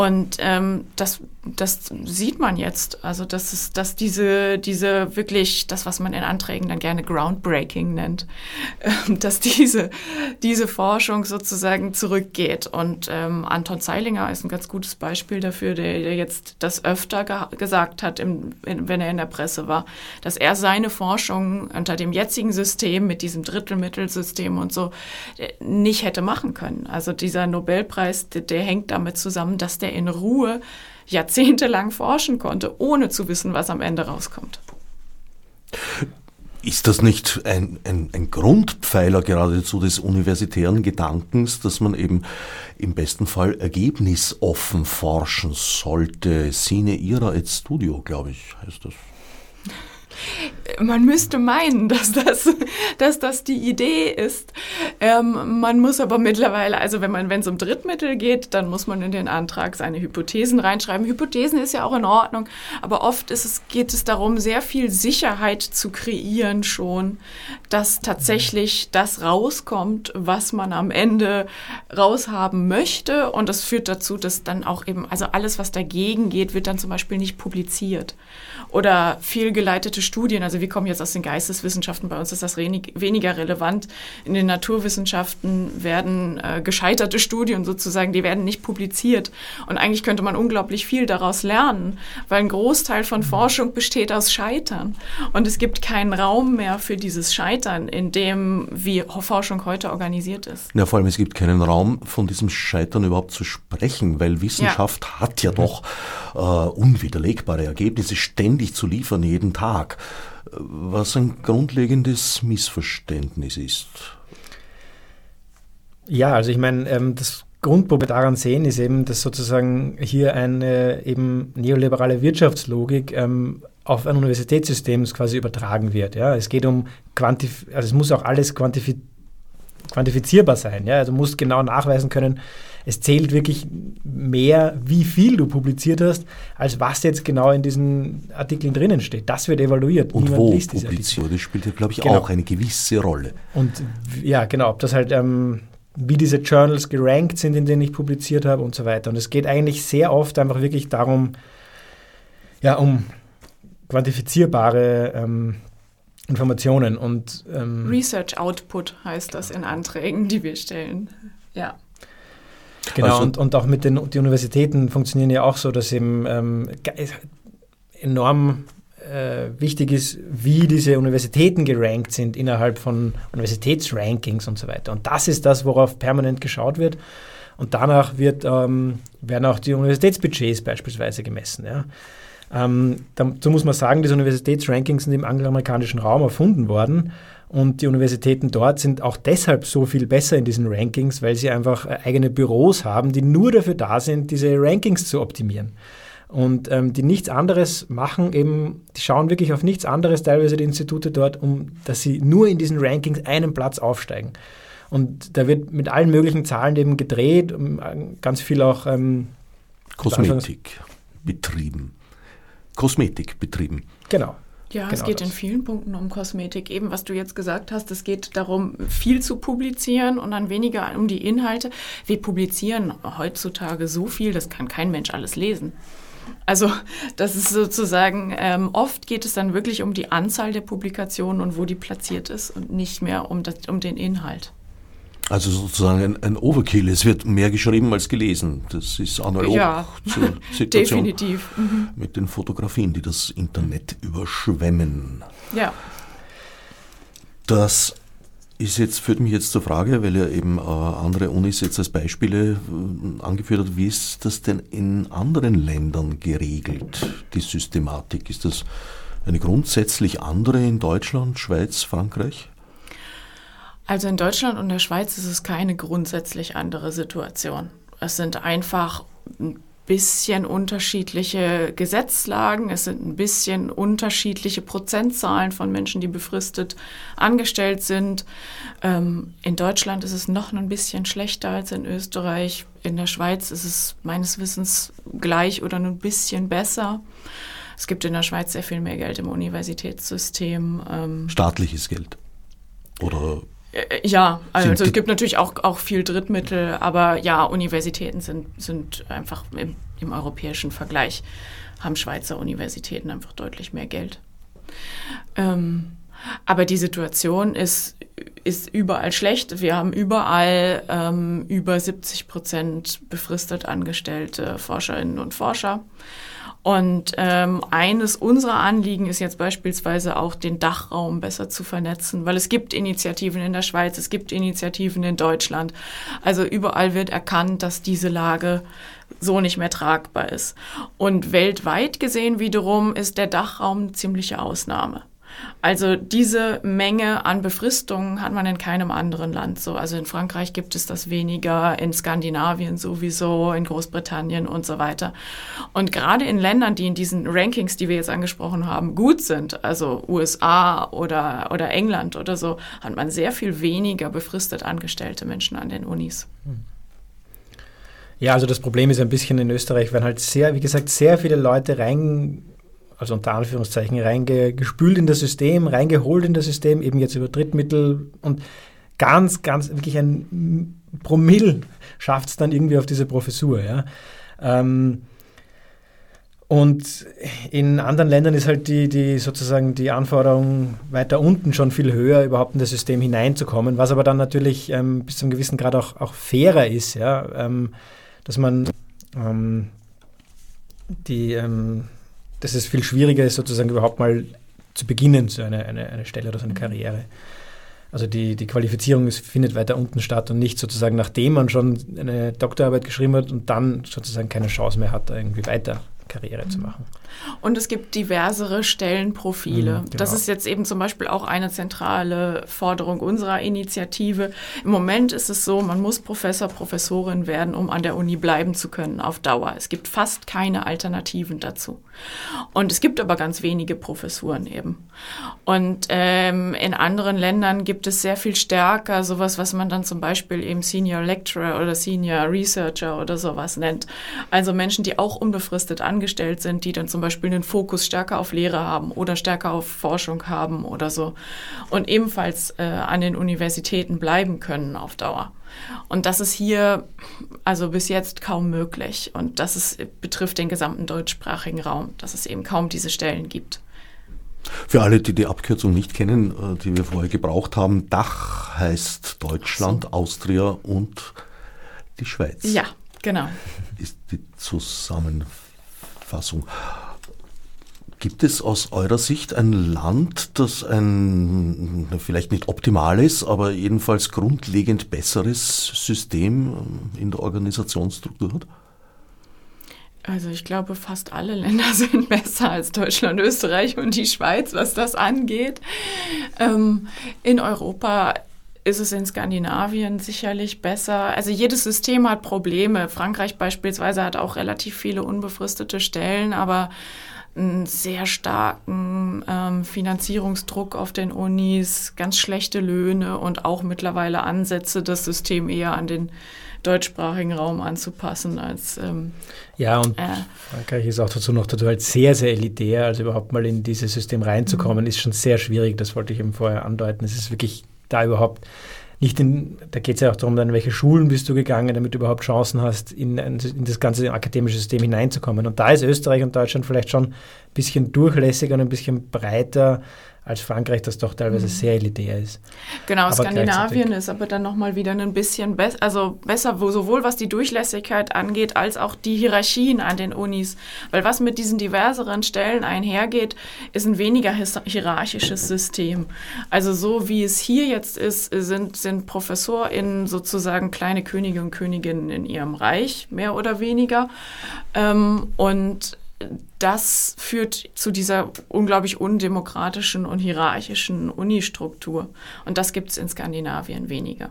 Und ähm, das, das sieht man jetzt. Also, das ist, dass diese, diese wirklich, das, was man in Anträgen dann gerne Groundbreaking nennt, äh, dass diese, diese Forschung sozusagen zurückgeht. Und ähm, Anton Zeilinger ist ein ganz gutes Beispiel dafür, der, der jetzt das öfter ge gesagt hat, im, in, wenn er in der Presse war, dass er seine Forschung unter dem jetzigen System mit diesem Drittelmittelsystem und so äh, nicht hätte machen können. Also dieser Nobelpreis, der, der hängt damit zusammen, dass der in Ruhe jahrzehntelang forschen konnte, ohne zu wissen, was am Ende rauskommt. Ist das nicht ein, ein, ein, Grundpfeiler geradezu des universitären Gedankens, dass man eben im besten Fall ergebnisoffen forschen sollte? Sine ira et studio, glaube ich, heißt das man müsste meinen, dass das, dass das die Idee ist. Ähm, man muss aber mittlerweile, also wenn man, wenn es um Drittmittel geht, dann muss man in den Antrag seine Hypothesen reinschreiben. Hypothesen ist ja auch in Ordnung, aber oft ist es, geht es darum, sehr viel Sicherheit zu kreieren schon, dass tatsächlich das rauskommt, was man am Ende raushaben möchte. Und das führt dazu, dass dann auch eben, also alles, was dagegen geht, wird dann zum Beispiel nicht publiziert. Oder fehlgeleitete Studien. Also wir kommen jetzt aus den Geisteswissenschaften, bei uns ist das weniger relevant. In den Naturwissenschaften werden äh, gescheiterte Studien sozusagen, die werden nicht publiziert. Und eigentlich könnte man unglaublich viel daraus lernen, weil ein Großteil von Forschung besteht aus Scheitern. Und es gibt keinen Raum mehr für dieses Scheitern, in dem wie Forschung heute organisiert ist. Ja, vor allem es gibt keinen Raum, von diesem Scheitern überhaupt zu sprechen, weil Wissenschaft ja. hat ja doch äh, unwiderlegbare Ergebnisse ständig zu liefern, jeden Tag, was ein grundlegendes Missverständnis ist. Ja, also ich meine, ähm, das Grundproblem daran sehen ist eben, dass sozusagen hier eine eben neoliberale Wirtschaftslogik ähm, auf ein Universitätssystem quasi übertragen wird. Ja? Es geht um Quantif also es muss auch alles quantifi quantifizierbar sein. Ja? Also musst genau nachweisen können, es zählt wirklich mehr, wie viel du publiziert hast, als was jetzt genau in diesen Artikeln drinnen steht. Das wird evaluiert. Und Niemand wo publiziert, das spielt ja, glaube ich, genau. auch eine gewisse Rolle. Und ja, genau, ob das halt, ähm, wie diese Journals gerankt sind, in denen ich publiziert habe und so weiter. Und es geht eigentlich sehr oft einfach wirklich darum, ja, um quantifizierbare ähm, Informationen und ähm, Research Output heißt das in Anträgen, die wir stellen. Ja. Genau, also, und, und auch mit den die Universitäten funktionieren ja auch so, dass eben ähm, enorm äh, wichtig ist, wie diese Universitäten gerankt sind innerhalb von Universitätsrankings und so weiter. Und das ist das, worauf permanent geschaut wird. Und danach wird, ähm, werden auch die Universitätsbudgets beispielsweise gemessen. Ja. Ähm, dazu muss man sagen, diese Universitätsrankings sind im angloamerikanischen Raum erfunden worden. Und die Universitäten dort sind auch deshalb so viel besser in diesen Rankings, weil sie einfach äh, eigene Büros haben, die nur dafür da sind, diese Rankings zu optimieren. Und ähm, die nichts anderes machen, eben, die schauen wirklich auf nichts anderes, teilweise die Institute dort, um dass sie nur in diesen Rankings einen Platz aufsteigen. Und da wird mit allen möglichen Zahlen eben gedreht, ganz viel auch ähm, Kosmetik betrieben. Kosmetik betrieben. Genau. Ja, genau es geht das. in vielen Punkten um Kosmetik. Eben, was du jetzt gesagt hast, es geht darum, viel zu publizieren und dann weniger um die Inhalte. Wir publizieren heutzutage so viel, das kann kein Mensch alles lesen. Also das ist sozusagen, ähm, oft geht es dann wirklich um die Anzahl der Publikationen und wo die platziert ist und nicht mehr um, das, um den Inhalt. Also sozusagen ein, ein, Overkill. Es wird mehr geschrieben als gelesen. Das ist analog ja, zur Situation definitiv. Mhm. mit den Fotografien, die das Internet überschwemmen. Ja. Das ist jetzt, führt mich jetzt zur Frage, weil ja eben äh, andere Unis jetzt als Beispiele äh, angeführt hat, wie ist das denn in anderen Ländern geregelt, die Systematik? Ist das eine grundsätzlich andere in Deutschland, Schweiz, Frankreich? Also in Deutschland und der Schweiz ist es keine grundsätzlich andere Situation. Es sind einfach ein bisschen unterschiedliche Gesetzlagen, es sind ein bisschen unterschiedliche Prozentzahlen von Menschen, die befristet angestellt sind. Ähm, in Deutschland ist es noch ein bisschen schlechter als in Österreich. In der Schweiz ist es meines Wissens gleich oder ein bisschen besser. Es gibt in der Schweiz sehr viel mehr Geld im Universitätssystem. Ähm, Staatliches Geld? Oder ja, also es gibt natürlich auch, auch viel Drittmittel, aber ja, Universitäten sind, sind einfach im, im europäischen Vergleich, haben Schweizer Universitäten einfach deutlich mehr Geld. Ähm, aber die Situation ist, ist überall schlecht. Wir haben überall ähm, über 70 Prozent befristet angestellte Forscherinnen und Forscher. Und ähm, eines unserer Anliegen ist jetzt beispielsweise auch, den Dachraum besser zu vernetzen, weil es gibt Initiativen in der Schweiz, es gibt Initiativen in Deutschland. Also überall wird erkannt, dass diese Lage so nicht mehr tragbar ist. Und weltweit gesehen wiederum ist der Dachraum eine ziemliche Ausnahme. Also diese Menge an Befristungen hat man in keinem anderen Land so. Also in Frankreich gibt es das weniger, in Skandinavien sowieso, in Großbritannien und so weiter. Und gerade in Ländern, die in diesen Rankings, die wir jetzt angesprochen haben, gut sind, also USA oder, oder England oder so, hat man sehr viel weniger befristet angestellte Menschen an den Unis. Ja, also das Problem ist ein bisschen in Österreich, werden halt sehr, wie gesagt, sehr viele Leute rein also unter Anführungszeichen, reingespült in das System, reingeholt in das System, eben jetzt über Drittmittel und ganz, ganz, wirklich ein Promille schafft es dann irgendwie auf diese Professur. Ja. Ähm, Und in anderen Ländern ist halt die, die sozusagen die Anforderung weiter unten schon viel höher, überhaupt in das System hineinzukommen, was aber dann natürlich ähm, bis zu einem gewissen Grad auch, auch fairer ist, ja, ähm, dass man ähm, die, ähm, dass es viel schwieriger ist, sozusagen überhaupt mal zu beginnen, so eine, eine, eine Stelle oder so eine Karriere. Also die, die Qualifizierung ist, findet weiter unten statt und nicht sozusagen nachdem man schon eine Doktorarbeit geschrieben hat und dann sozusagen keine Chance mehr hat, irgendwie weiter Karriere zu machen. Und es gibt diversere Stellenprofile. Mhm, genau. Das ist jetzt eben zum Beispiel auch eine zentrale Forderung unserer Initiative. Im Moment ist es so, man muss Professor, Professorin werden, um an der Uni bleiben zu können auf Dauer. Es gibt fast keine Alternativen dazu. Und es gibt aber ganz wenige Professuren eben. Und ähm, in anderen Ländern gibt es sehr viel stärker sowas, was man dann zum Beispiel eben Senior Lecturer oder Senior Researcher oder sowas nennt. Also Menschen, die auch unbefristet angestellt sind, die dann zum Beispiel den Fokus stärker auf Lehre haben oder stärker auf Forschung haben oder so. Und ebenfalls äh, an den Universitäten bleiben können auf Dauer. Und das ist hier also bis jetzt kaum möglich. Und das ist, betrifft den gesamten deutschsprachigen Raum, dass es eben kaum diese Stellen gibt. Für alle, die die Abkürzung nicht kennen, äh, die wir vorher gebraucht haben, Dach heißt Deutschland, so. Austria und die Schweiz. Ja, genau. Ist die Zusammenfassung. Gibt es aus eurer Sicht ein Land, das ein vielleicht nicht optimal ist, aber jedenfalls grundlegend besseres System in der Organisationsstruktur hat? Also ich glaube, fast alle Länder sind besser als Deutschland, Österreich und die Schweiz, was das angeht. Ähm, in Europa ist es in Skandinavien sicherlich besser. Also jedes System hat Probleme. Frankreich beispielsweise hat auch relativ viele unbefristete Stellen, aber einen sehr starken ähm, Finanzierungsdruck auf den Unis, ganz schlechte Löhne und auch mittlerweile Ansätze, das System eher an den deutschsprachigen Raum anzupassen als ähm, ja und äh, Frankreich ist auch dazu noch total sehr sehr elitär also überhaupt mal in dieses System reinzukommen mhm. ist schon sehr schwierig das wollte ich eben vorher andeuten es ist wirklich da überhaupt nicht in, da geht es ja auch darum, in welche Schulen bist du gegangen, damit du überhaupt Chancen hast, in, in das ganze akademische System hineinzukommen. Und da ist Österreich und Deutschland vielleicht schon ein bisschen durchlässiger und ein bisschen breiter als Frankreich, das doch teilweise mhm. sehr elitär ist. Genau, aber Skandinavien ist aber dann nochmal wieder ein bisschen besser, also besser, wo, sowohl was die Durchlässigkeit angeht, als auch die Hierarchien an den Unis. Weil was mit diesen diverseren Stellen einhergeht, ist ein weniger hierarchisches System. Also so wie es hier jetzt ist, sind, sind ProfessorInnen sozusagen kleine Könige und Königinnen in ihrem Reich, mehr oder weniger. Ähm, und das führt zu dieser unglaublich undemokratischen und hierarchischen Unistruktur. Und das gibt es in Skandinavien weniger.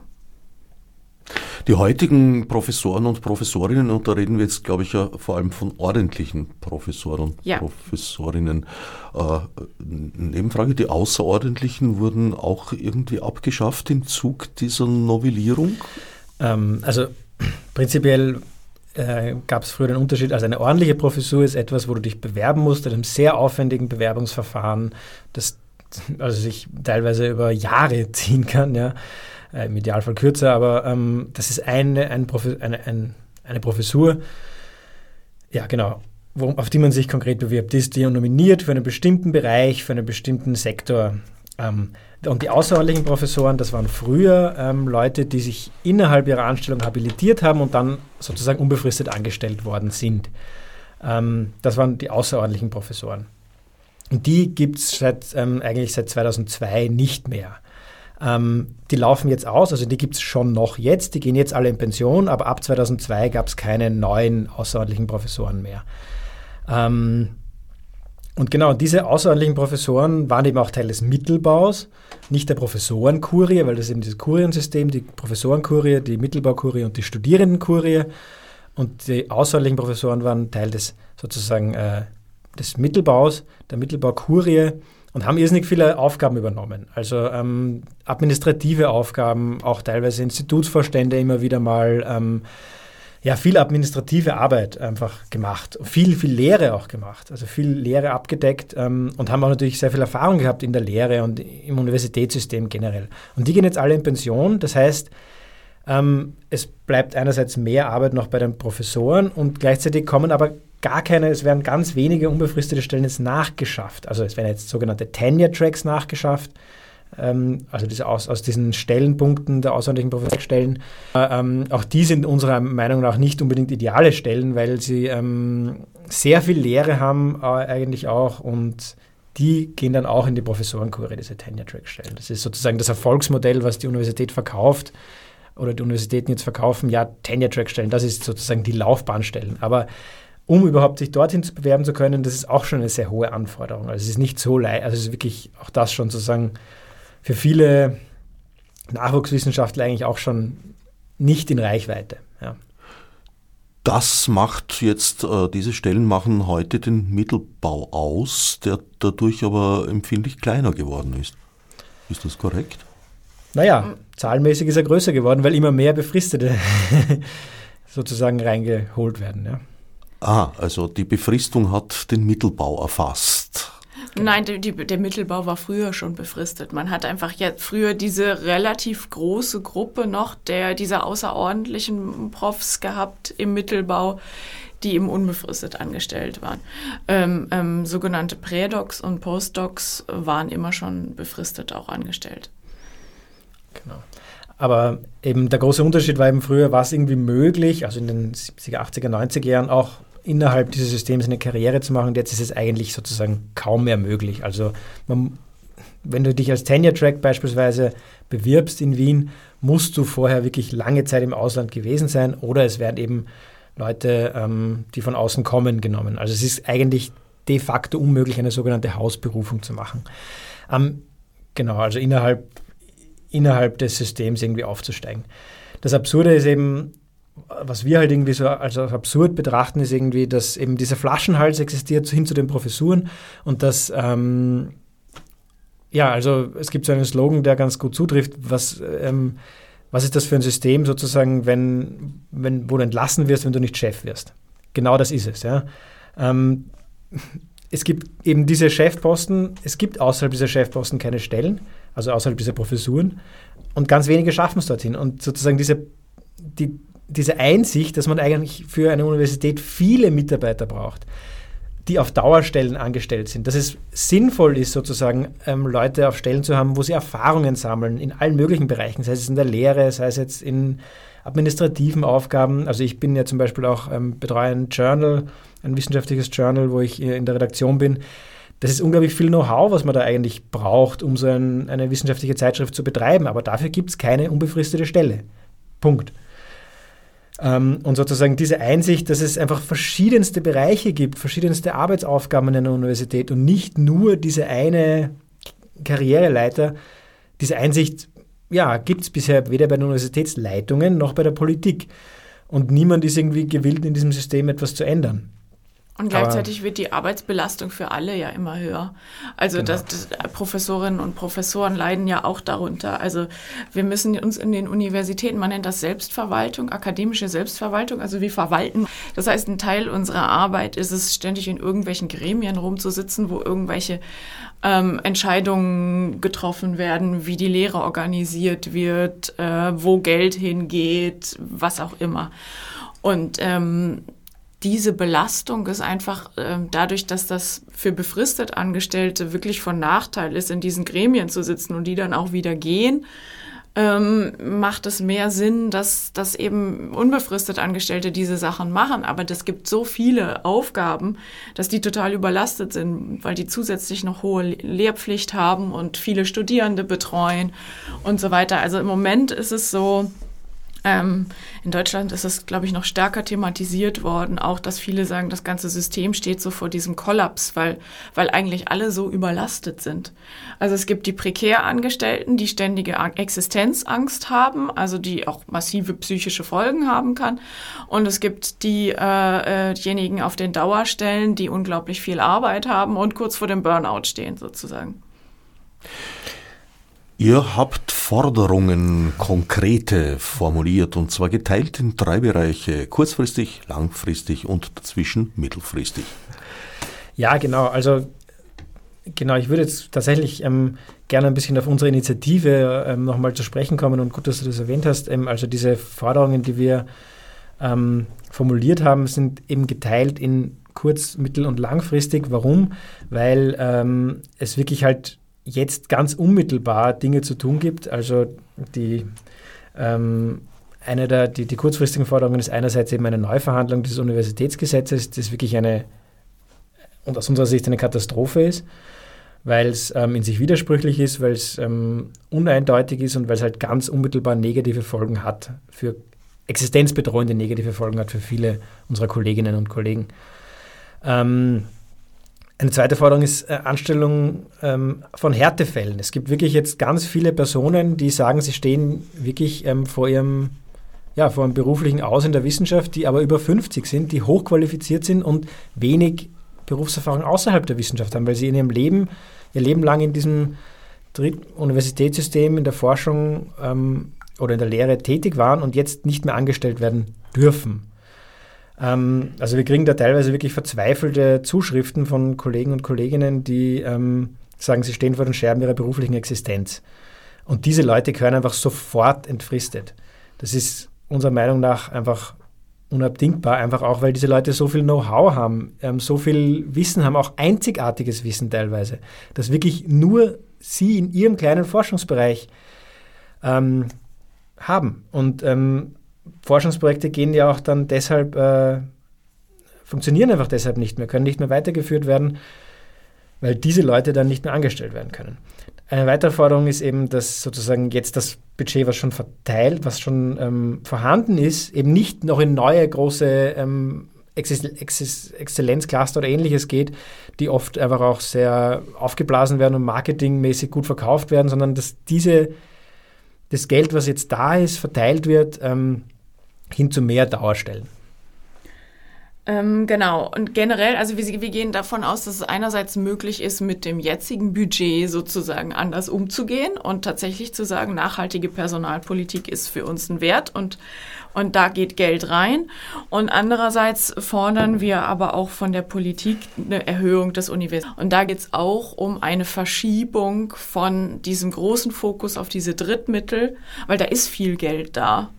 Die heutigen Professoren und Professorinnen, und da reden wir jetzt, glaube ich, ja vor allem von ordentlichen Professoren und ja. Professorinnen. Äh, Nebenfrage, die Außerordentlichen wurden auch irgendwie abgeschafft im Zug dieser Novellierung? Ähm, also prinzipiell äh, gab es früher den Unterschied, also eine ordentliche Professur ist etwas, wo du dich bewerben musst, in einem sehr aufwendigen Bewerbungsverfahren, das also sich teilweise über Jahre ziehen kann, ja, äh, im Idealfall kürzer, aber ähm, das ist eine, ein Profi eine, ein, eine Professur, ja genau, wo, auf die man sich konkret bewirbt, ist die nominiert für einen bestimmten Bereich, für einen bestimmten Sektor. Ähm, und die außerordentlichen Professoren, das waren früher ähm, Leute, die sich innerhalb ihrer Anstellung habilitiert haben und dann sozusagen unbefristet angestellt worden sind. Ähm, das waren die außerordentlichen Professoren. Und die gibt es ähm, eigentlich seit 2002 nicht mehr. Ähm, die laufen jetzt aus, also die gibt es schon noch jetzt, die gehen jetzt alle in Pension, aber ab 2002 gab es keine neuen außerordentlichen Professoren mehr. Ähm, und genau diese außerordentlichen Professoren waren eben auch Teil des Mittelbaus, nicht der Professorenkurie, weil das eben dieses Kuriensystem, die Professorenkurie, die Mittelbaukurie und die Studierendenkurie. Und die außerordentlichen Professoren waren Teil des sozusagen äh, des Mittelbaus, der Mittelbaukurie und haben irrsinnig viele Aufgaben übernommen. Also ähm, administrative Aufgaben, auch teilweise Institutsvorstände immer wieder mal. Ähm, ja, viel administrative Arbeit einfach gemacht, viel, viel Lehre auch gemacht, also viel Lehre abgedeckt ähm, und haben auch natürlich sehr viel Erfahrung gehabt in der Lehre und im Universitätssystem generell. Und die gehen jetzt alle in Pension, das heißt, Ähm, es bleibt einerseits mehr Arbeit noch bei den Professoren und gleichzeitig kommen aber gar keine, es werden ganz wenige unbefristete Stellen jetzt nachgeschafft. Also es werden jetzt sogenannte Tenure-Tracks nachgeschafft, also diese aus, aus diesen Stellenpunkten der außerordentlichen Professorstellen. Äh, ähm, auch die sind unserer Meinung nach nicht unbedingt ideale Stellen, weil sie ähm, sehr viel Lehre haben äh, eigentlich auch und die gehen dann auch in die Professorenkurre, diese Tenure-Track-Stellen. Das ist sozusagen das Erfolgsmodell, was die Universität verkauft oder die Universitäten jetzt verkaufen. Ja, Tenure-Track-Stellen, das ist sozusagen die Laufbahnstellen. Aber um überhaupt sich dorthin zu bewerben zu können, das ist auch schon eine sehr hohe Anforderung. Also es ist nicht so leicht, also es ist wirklich auch das schon sozusagen für viele Nachwuchswissenschaftler eigentlich auch schon nicht in Reichweite. Ja. Das macht jetzt, äh, diese Stellen machen heute den Mittelbau aus, der dadurch aber empfindlich kleiner geworden ist. Ist das korrekt? Naja, zahlenmäßig ist er größer geworden, weil immer mehr Befristete sozusagen reingeholt werden. Ja. Ah, also die Befristung hat den Mittelbau erfasst. Nein, die, die, der Mittelbau war früher schon befristet. Man hat einfach jetzt früher diese relativ große Gruppe noch der dieser außerordentlichen Profs gehabt im Mittelbau, die eben unbefristet angestellt waren. Ähm, ähm, sogenannte Prädocs und Postdocs waren immer schon befristet auch angestellt. Genau. Aber eben der große Unterschied war eben früher, war es irgendwie möglich, also in den 70er, 80er, 90er Jahren auch innerhalb dieses Systems eine Karriere zu machen. Und jetzt ist es eigentlich sozusagen kaum mehr möglich. Also man, wenn du dich als Tenure-Track beispielsweise bewirbst in Wien, musst du vorher wirklich lange Zeit im Ausland gewesen sein oder es werden eben Leute, ähm, die von außen kommen, genommen. Also es ist eigentlich de facto unmöglich, eine sogenannte Hausberufung zu machen. Ähm, genau, also innerhalb, innerhalb des Systems irgendwie aufzusteigen. Das Absurde ist eben, was wir halt irgendwie so als absurd betrachten, ist irgendwie, dass eben dieser Flaschenhals existiert hin zu den Professuren und dass, ähm, ja, also es gibt so einen Slogan, der ganz gut zutrifft, was, ähm, was ist das für ein System sozusagen, wenn, wenn, wo du entlassen wirst, wenn du nicht Chef wirst. Genau das ist es, ja. Ähm, es gibt eben diese Chefposten, es gibt außerhalb dieser Chefposten keine Stellen, also außerhalb dieser Professuren und ganz wenige schaffen es dorthin und sozusagen diese, die, diese Einsicht, dass man eigentlich für eine Universität viele Mitarbeiter braucht, die auf Dauerstellen angestellt sind, dass es sinnvoll ist, sozusagen ähm, Leute auf Stellen zu haben, wo sie Erfahrungen sammeln in allen möglichen Bereichen, sei es in der Lehre, sei es jetzt in administrativen Aufgaben. Also ich bin ja zum Beispiel auch ähm, betreue ein Journal, ein wissenschaftliches Journal, wo ich in der Redaktion bin. Das ist unglaublich viel Know-how, was man da eigentlich braucht, um so ein, eine wissenschaftliche Zeitschrift zu betreiben. Aber dafür gibt es keine unbefristete Stelle. Punkt. Ähm, und sozusagen diese Einsicht, dass es einfach verschiedenste Bereiche gibt, verschiedenste Arbeitsaufgaben in einer Universität und nicht nur diese eine Karriereleiter, diese Einsicht ja, gibt es bisher weder bei den Universitätsleitungen noch bei der Politik. Und niemand ist irgendwie gewillt, in diesem System etwas zu ändern. Und gleichzeitig wird die Arbeitsbelastung für alle ja immer höher. Also genau. das, das, Professorinnen und Professoren leiden ja auch darunter. Also wir müssen uns in den Universitäten, man nennt das Selbstverwaltung, akademische Selbstverwaltung, also wir verwalten. Das heißt, ein Teil unserer Arbeit ist es, ständig in irgendwelchen Gremien rumzusitzen, wo irgendwelche ähm, Entscheidungen getroffen werden, wie die Lehre organisiert wird, äh, wo Geld hingeht, was auch immer. Und ähm, diese Belastung ist einfach äh, dadurch, dass das für befristet Angestellte wirklich von Nachteil ist, in diesen Gremien zu sitzen und die dann auch wieder gehen, ähm, macht es mehr Sinn, dass, dass eben unbefristet Angestellte diese Sachen machen. Aber das gibt so viele Aufgaben, dass die total überlastet sind, weil die zusätzlich noch hohe Lehrpflicht haben und viele Studierende betreuen und so weiter. Also im Moment ist es so, ähm, in Deutschland ist es, glaube ich, noch stärker thematisiert worden, auch dass viele sagen, das ganze System steht so vor diesem Kollaps, weil, weil eigentlich alle so überlastet sind. Also es gibt die prekär Angestellten, die ständige Existenzangst haben, also die auch massive psychische Folgen haben kann. Und es gibt die, äh, äh, diejenigen auf den Dauerstellen, die unglaublich viel Arbeit haben und kurz vor dem Burnout stehen sozusagen. Ihr habt Forderungen konkrete formuliert und zwar geteilt in drei Bereiche, kurzfristig, langfristig und dazwischen mittelfristig. Ja, genau. Also Genau, ich würde jetzt tatsächlich ähm, gerne ein bisschen auf unsere Initiative ähm, nochmal zu sprechen kommen und gut, dass du das erwähnt hast. Ähm, also diese Forderungen, die wir ähm, formuliert haben, sind eben geteilt in kurz-, mittel- und langfristig. Warum? Weil ähm, es wirklich halt jetzt ganz unmittelbar Dinge zu tun gibt. Also die ähm, eine der die, die kurzfristigen Forderungen ist einerseits eben eine Neuverhandlung des Universitätsgesetzes, das wirklich eine und aus unserer Sicht eine Katastrophe ist, weil es ähm, in sich widersprüchlich ist, weil es ähm, uneindeutig ist und weil es halt ganz unmittelbar negative Folgen hat für existenzbedrohende negative Folgen hat für viele unserer Kolleginnen und Kollegen. Ähm, eine zweite Forderung ist äh, Anstellung ähm, von Härtefällen. Es gibt wirklich jetzt ganz viele Personen, die sagen, sie stehen wirklich ähm, vor ihrem ja, vor einem beruflichen Aus in der Wissenschaft, die aber über 50 sind, die hochqualifiziert sind und wenig Berufserfahrung außerhalb der Wissenschaft haben, weil sie in ihrem Leben, ihr Leben lang in diesem Universitätssystem, in der Forschung ähm, oder in der Lehre tätig waren und jetzt nicht mehr angestellt werden dürfen. Ähm, also wir kriegen da teilweise wirklich verzweifelte Zuschriften von Kollegen und Kolleginnen, die ähm, sagen, sie stehen vor den Scherben ihrer beruflichen Existenz. Und diese Leute gehören einfach sofort entfristet. Das ist unserer Meinung nach einfach unabdingbar, einfach auch, weil diese Leute so viel Know-how haben, ähm, so viel Wissen haben, auch einzigartiges Wissen teilweise, dass wirklich nur sie in ihrem kleinen Forschungsbereich ähm, haben. Und ähm, Forschungsprojekte gehen ja auch dann deshalb, äh, funktionieren einfach deshalb nicht mehr, können nicht mehr weitergeführt werden, weil diese Leute dann nicht mehr angestellt werden können. Eine weitere Forderung ist eben, dass sozusagen jetzt das Budget, was schon verteilt, was schon ähm, vorhanden ist, eben nicht noch in neue große ähm, Exzellenzcluster oder ähnliches geht, die oft einfach auch sehr aufgeblasen werden und marketingmäßig gut verkauft werden, sondern dass diese, das Geld, was jetzt da ist, verteilt wird ähm, hin zu mehr Dauerstellen. Ähm, genau. Und generell, also wir, wir, gehen davon aus, dass es einerseits möglich ist, mit dem jetzigen Budget sozusagen anders umzugehen und tatsächlich zu sagen, nachhaltige Personalpolitik ist für uns ein Wert und, und da geht Geld rein. Und andererseits fordern wir aber auch von der Politik eine Erhöhung des Universitäts. Und da geht es auch um eine Verschiebung von diesem großen Fokus auf diese Drittmittel, weil da ist viel Geld da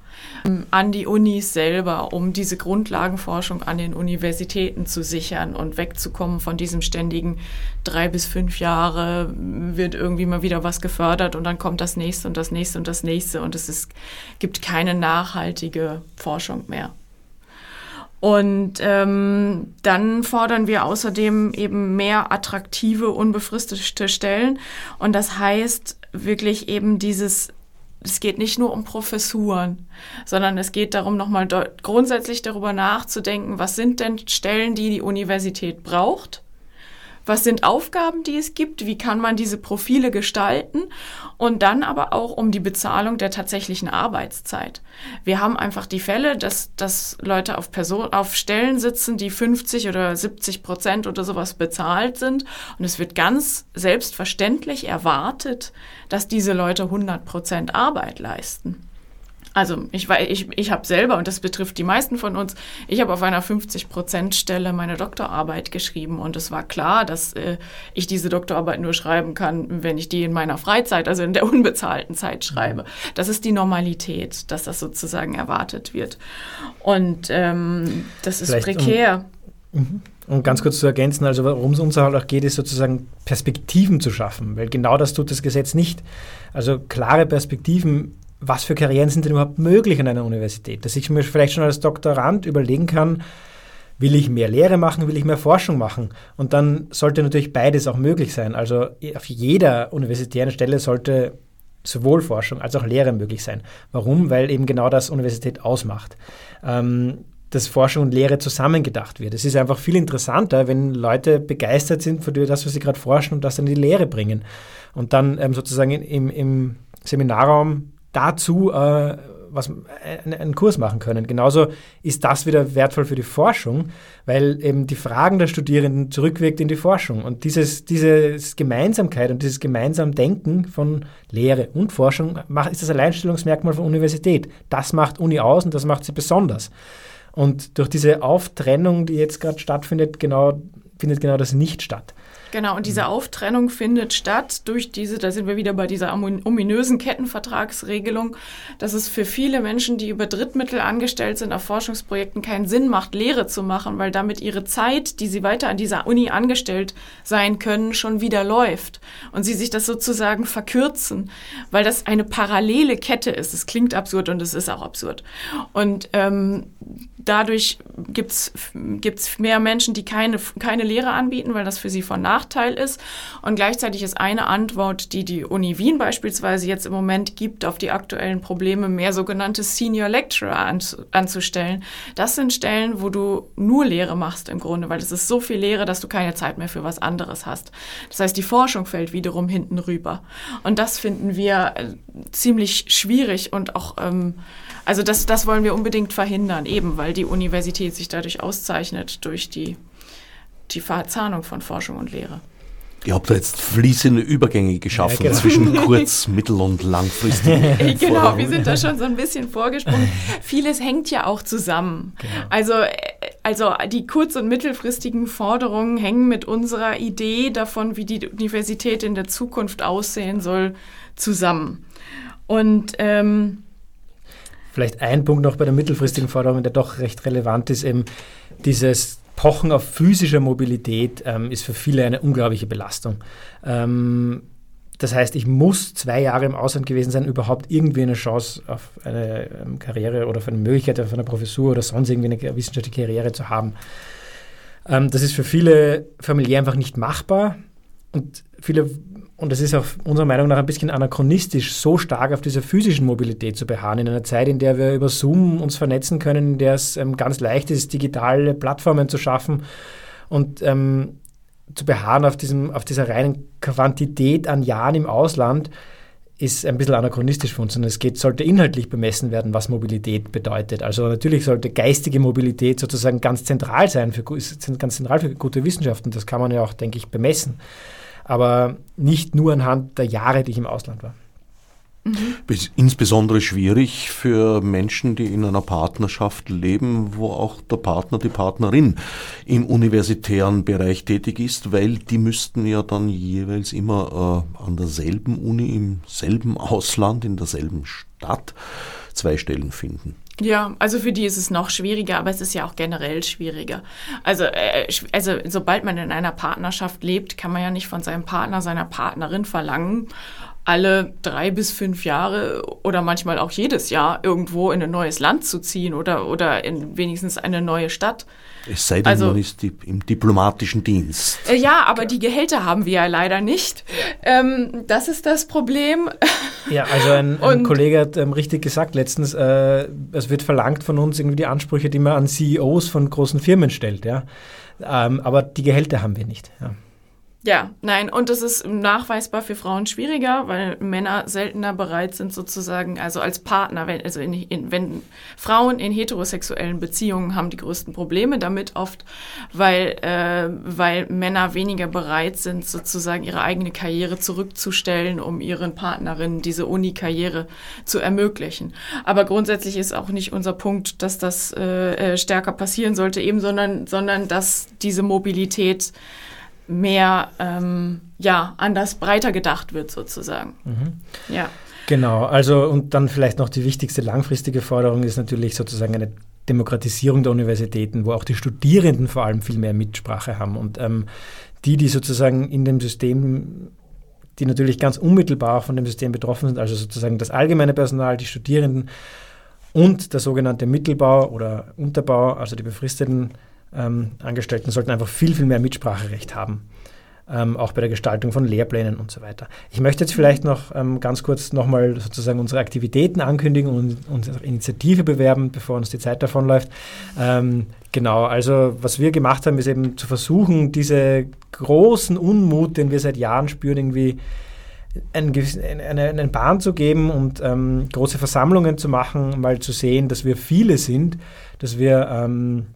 an die Unis selber, um diese Grundlagenforschung an den Universitäten zu sichern und wegzukommen von diesem ständigen drei bis fünf Jahre wird irgendwie mal wieder was gefördert und dann kommt das nächste und das nächste und das nächste und es ist, gibt keine nachhaltige Forschung mehr. Und ähm, dann fordern wir außerdem eben mehr attraktive, unbefristete Stellen. Und das heißt wirklich eben dieses es geht nicht nur um Professuren, sondern es geht darum, nochmal grundsätzlich darüber nachzudenken, was sind denn Stellen, die die Universität braucht was sind Aufgaben, die es gibt, wie kann man diese Profile gestalten und dann aber auch um die Bezahlung der tatsächlichen Arbeitszeit. Wir haben einfach die Fälle, dass, dass Leute auf, Person, auf Stellen sitzen, die 50 oder 70 Prozent oder sowas bezahlt sind und es wird ganz selbstverständlich erwartet, dass diese Leute 100 Prozent Arbeit leisten. Also ich, ich, ich habe selber, und das betrifft die meisten von uns, ich habe auf einer 50-Prozent-Stelle meine Doktorarbeit geschrieben und es war klar, dass äh, ich diese Doktorarbeit nur schreiben kann, wenn ich die in meiner Freizeit, also in der unbezahlten Zeit schreibe. Das ist die Normalität, dass das sozusagen erwartet wird. Und ähm, das ist Vielleicht prekär. Um, mhm. um ganz kurz zu ergänzen, also worum es uns halt auch geht, ist sozusagen Perspektiven zu schaffen, weil genau das tut das Gesetz nicht. Also klare Perspektiven was für Karrieren sind denn überhaupt möglich an einer Universität? Dass ich mir vielleicht schon als Doktorand überlegen kann, will ich mehr Lehre machen, will ich mehr Forschung machen? Und dann sollte natürlich beides auch möglich sein. Also auf jeder universitären Stelle sollte sowohl Forschung als auch Lehre möglich sein. Warum? Weil eben genau das Universität ausmacht. Ähm, dass Forschung und Lehre zusammengedacht wird. Es ist einfach viel interessanter, wenn Leute begeistert sind für das, was sie gerade forschen und das dann in die Lehre bringen. Und dann ähm, sozusagen im, im Seminarraum dazu äh, was, äh, einen Kurs machen können. Genauso ist das wieder wertvoll für die Forschung, weil eben die Fragen der Studierenden zurückwirkt in die Forschung. Und dieses, dieses Gemeinsamkeit und dieses gemeinsam Denken von Lehre und Forschung macht, ist das Alleinstellungsmerkmal von Universität. Das macht Uni aus und das macht sie besonders. Und durch diese Auftrennung, die jetzt gerade stattfindet, genau, findet genau das nicht statt. Genau, und diese Auftrennung findet statt durch diese, da sind wir wieder bei dieser ominösen Kettenvertragsregelung, dass es für viele Menschen, die über Drittmittel angestellt sind auf Forschungsprojekten, keinen Sinn macht, Lehre zu machen, weil damit ihre Zeit, die sie weiter an dieser Uni angestellt sein können, schon wieder läuft. Und sie sich das sozusagen verkürzen, weil das eine parallele Kette ist. Es klingt absurd und es ist auch absurd. Und ähm, dadurch gibt es mehr Menschen, die keine, keine Lehre anbieten, weil das für sie von Nachteil ist. Und gleichzeitig ist eine Antwort, die die Uni Wien beispielsweise jetzt im Moment gibt, auf die aktuellen Probleme, mehr sogenannte Senior Lecturer anzustellen. Das sind Stellen, wo du nur Lehre machst im Grunde, weil es ist so viel Lehre, dass du keine Zeit mehr für was anderes hast. Das heißt, die Forschung fällt wiederum hinten rüber. Und das finden wir äh, ziemlich schwierig und auch ähm, also das, das wollen wir unbedingt verhindern, eben weil die Universität sich dadurch auszeichnet durch die, die Verzahnung von Forschung und Lehre. Ihr habt da jetzt fließende Übergänge geschaffen ja, genau. zwischen kurz-, mittel- und langfristigen. genau, wir sind da schon so ein bisschen vorgesprungen. Vieles hängt ja auch zusammen. Genau. Also, also die kurz- und mittelfristigen Forderungen hängen mit unserer Idee davon, wie die Universität in der Zukunft aussehen soll, zusammen. Und ähm, Vielleicht ein Punkt noch bei der mittelfristigen Forderung, der doch recht relevant ist, eben dieses Pochen auf physische Mobilität ähm, ist für viele eine unglaubliche Belastung. Ähm, das heißt, ich muss zwei Jahre im Ausland gewesen sein, überhaupt irgendwie eine Chance auf eine ähm, Karriere oder auf eine Möglichkeit auf eine Professur oder sonst irgendwie eine wissenschaftliche Karriere zu haben. Ähm, das ist für viele familiär einfach nicht machbar. Und viele und es ist auch unserer Meinung nach ein bisschen anachronistisch, so stark auf dieser physischen Mobilität zu beharren, in einer Zeit, in der wir über Zoom uns vernetzen können, in der es ähm, ganz leicht ist, digitale Plattformen zu schaffen und ähm, zu beharren auf, diesem, auf dieser reinen Quantität an Jahren im Ausland, ist ein bisschen anachronistisch für uns. Und es geht, sollte inhaltlich bemessen werden, was Mobilität bedeutet. Also natürlich sollte geistige Mobilität sozusagen ganz zentral sein, für, ganz zentral für gute Wissenschaften. Das kann man ja auch, denke ich, bemessen aber nicht nur anhand der Jahre, die ich im Ausland war. Mhm. Insbesondere schwierig für Menschen, die in einer Partnerschaft leben, wo auch der Partner, die Partnerin im universitären Bereich tätig ist, weil die müssten ja dann jeweils immer äh, an derselben Uni, im selben Ausland, in derselben Stadt zwei Stellen finden. Ja, also für die ist es noch schwieriger, aber es ist ja auch generell schwieriger. Also, äh, also sobald man in einer Partnerschaft lebt, kann man ja nicht von seinem Partner, seiner Partnerin verlangen, alle drei bis fünf Jahre oder manchmal auch jedes Jahr irgendwo in ein neues Land zu ziehen oder, oder in wenigstens eine neue Stadt. Es sei denn, also, man ist im diplomatischen Dienst. Äh, ja, aber die Gehälter haben wir ja leider nicht. Ähm, das ist das Problem. Ja, also ein, ein Kollege hat ähm, richtig gesagt letztens, äh, es wird verlangt von uns irgendwie die Ansprüche, die man an CEOs von großen Firmen stellt. Ja? Ähm, aber die Gehälter haben wir nicht. Ja. Ja, nein, und es ist nachweisbar für Frauen schwieriger, weil Männer seltener bereit sind, sozusagen, also als Partner, wenn, also in, in, wenn Frauen in heterosexuellen Beziehungen haben die größten Probleme damit oft, weil, äh, weil Männer weniger bereit sind, sozusagen ihre eigene Karriere zurückzustellen, um ihren Partnerinnen diese Uni-Karriere zu ermöglichen. Aber grundsätzlich ist auch nicht unser Punkt, dass das äh, äh stärker passieren sollte, eben, sondern, sondern dass diese Mobilität mehr ähm, ja, anders breiter gedacht wird sozusagen. Mhm. Ja. Genau, also und dann vielleicht noch die wichtigste langfristige Forderung ist natürlich sozusagen eine Demokratisierung der Universitäten, wo auch die Studierenden vor allem viel mehr Mitsprache haben und ähm, die, die sozusagen in dem System, die natürlich ganz unmittelbar von dem System betroffen sind, also sozusagen das allgemeine Personal, die Studierenden und der sogenannte Mittelbau oder Unterbau, also die befristeten ähm, Angestellten sollten einfach viel, viel mehr Mitspracherecht haben. Ähm, auch bei der Gestaltung von Lehrplänen und so weiter. Ich möchte jetzt vielleicht noch ähm, ganz kurz nochmal sozusagen unsere Aktivitäten ankündigen und unsere Initiative bewerben, bevor uns die Zeit davonläuft. Ähm, genau, also was wir gemacht haben, ist eben zu versuchen, diese großen Unmut, den wir seit Jahren spüren, irgendwie ein, eine, eine, Bahn zu geben und ähm, große Versammlungen zu machen, mal zu sehen, dass wir viele sind, dass wir ähm,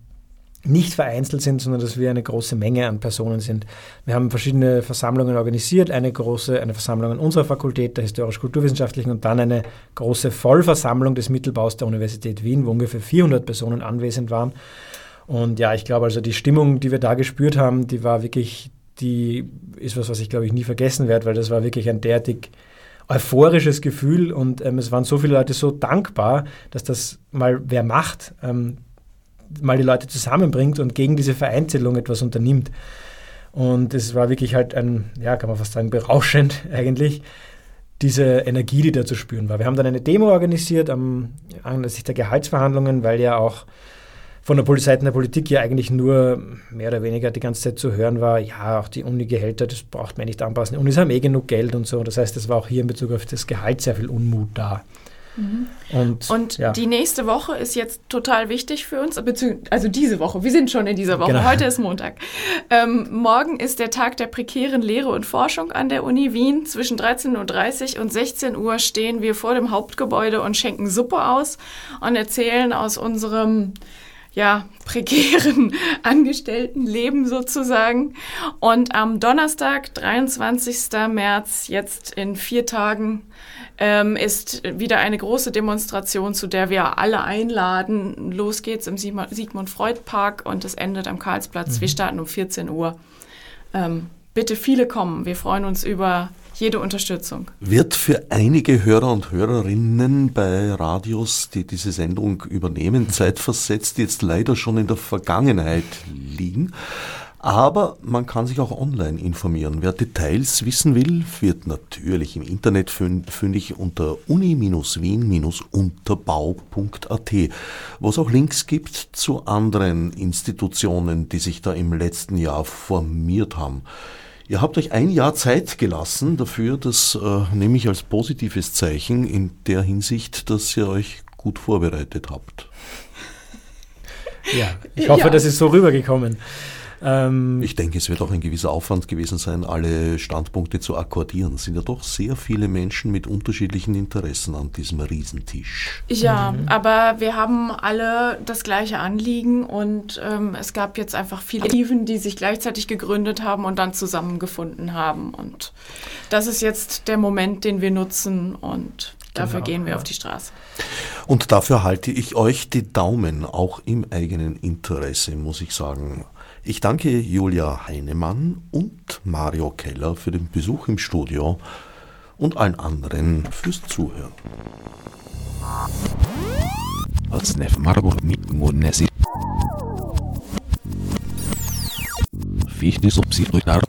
nicht vereinzelt sind, sondern dass wir eine große Menge an Personen sind. Wir haben verschiedene Versammlungen organisiert, eine große, eine Versammlung an unserer Fakultät, der historisch-kulturwissenschaftlichen und dann eine große Vollversammlung des Mittelbaus der Universität Wien, wo ungefähr 400 Personen anwesend waren. Und ja, ich glaube also die Stimmung, die wir da gespürt haben, die war wirklich die ist was, was ich glaube ich nie vergessen werde, weil das war wirklich ein derartig euphorisches Gefühl und ähm, es waren so viele Leute so dankbar, dass das mal wer macht, ähm, mal die Leute zusammenbringt und gegen diese Vereinzelung etwas unternimmt. Und es war wirklich halt ein, ja, kann man fast sagen, berauschend eigentlich, diese Energie, die da zu spüren war. Wir haben dann eine Demo organisiert am anlässlich der Gehaltsverhandlungen, weil ja auch von der Seite der Politik ja eigentlich nur mehr oder weniger die ganze Zeit zu hören war, ja, auch die Uni-Gehälter, das braucht man nicht anpassen. Die Unis haben eh genug Geld und so. Das heißt, es war auch hier in Bezug auf das Gehalt sehr viel Unmut da. Mhm. Und, und ja. die nächste Woche ist jetzt total wichtig für uns, also diese Woche. Wir sind schon in dieser Woche. Genau. Heute ist Montag. Ähm, morgen ist der Tag der prekären Lehre und Forschung an der Uni Wien. Zwischen 13.30 Uhr und 16 Uhr stehen wir vor dem Hauptgebäude und schenken Suppe aus und erzählen aus unserem ja, prekären Angestelltenleben sozusagen. Und am Donnerstag, 23. März, jetzt in vier Tagen, ähm, ist wieder eine große Demonstration, zu der wir alle einladen. Los geht's im Sigmund Freud Park und es endet am Karlsplatz. Mhm. Wir starten um 14 Uhr. Ähm, bitte viele kommen. Wir freuen uns über jede Unterstützung. Wird für einige Hörer und Hörerinnen bei Radios, die diese Sendung übernehmen, zeitversetzt jetzt leider schon in der Vergangenheit liegen. Aber man kann sich auch online informieren. Wer Details wissen will, wird natürlich im Internet fündig unter uni-wien-unterbau.at, wo es auch Links gibt zu anderen Institutionen, die sich da im letzten Jahr formiert haben. Ihr habt euch ein Jahr Zeit gelassen dafür, das äh, nehme ich als positives Zeichen in der Hinsicht, dass ihr euch gut vorbereitet habt. Ja, ich hoffe, ja. das ist so rübergekommen. Ähm ich denke, es wird auch ein gewisser Aufwand gewesen sein, alle Standpunkte zu akkordieren. Es sind ja doch sehr viele Menschen mit unterschiedlichen Interessen an diesem Riesentisch. Ja, mhm. aber wir haben alle das gleiche Anliegen und ähm, es gab jetzt einfach viele Tiefen, die sich gleichzeitig gegründet haben und dann zusammengefunden haben. Und das ist jetzt der Moment, den wir nutzen und Dafür genau, gehen wir ja. auf die Straße. Und dafür halte ich euch die Daumen, auch im eigenen Interesse, muss ich sagen. Ich danke Julia Heinemann und Mario Keller für den Besuch im Studio und allen anderen fürs Zuhören. Fichte subsidiar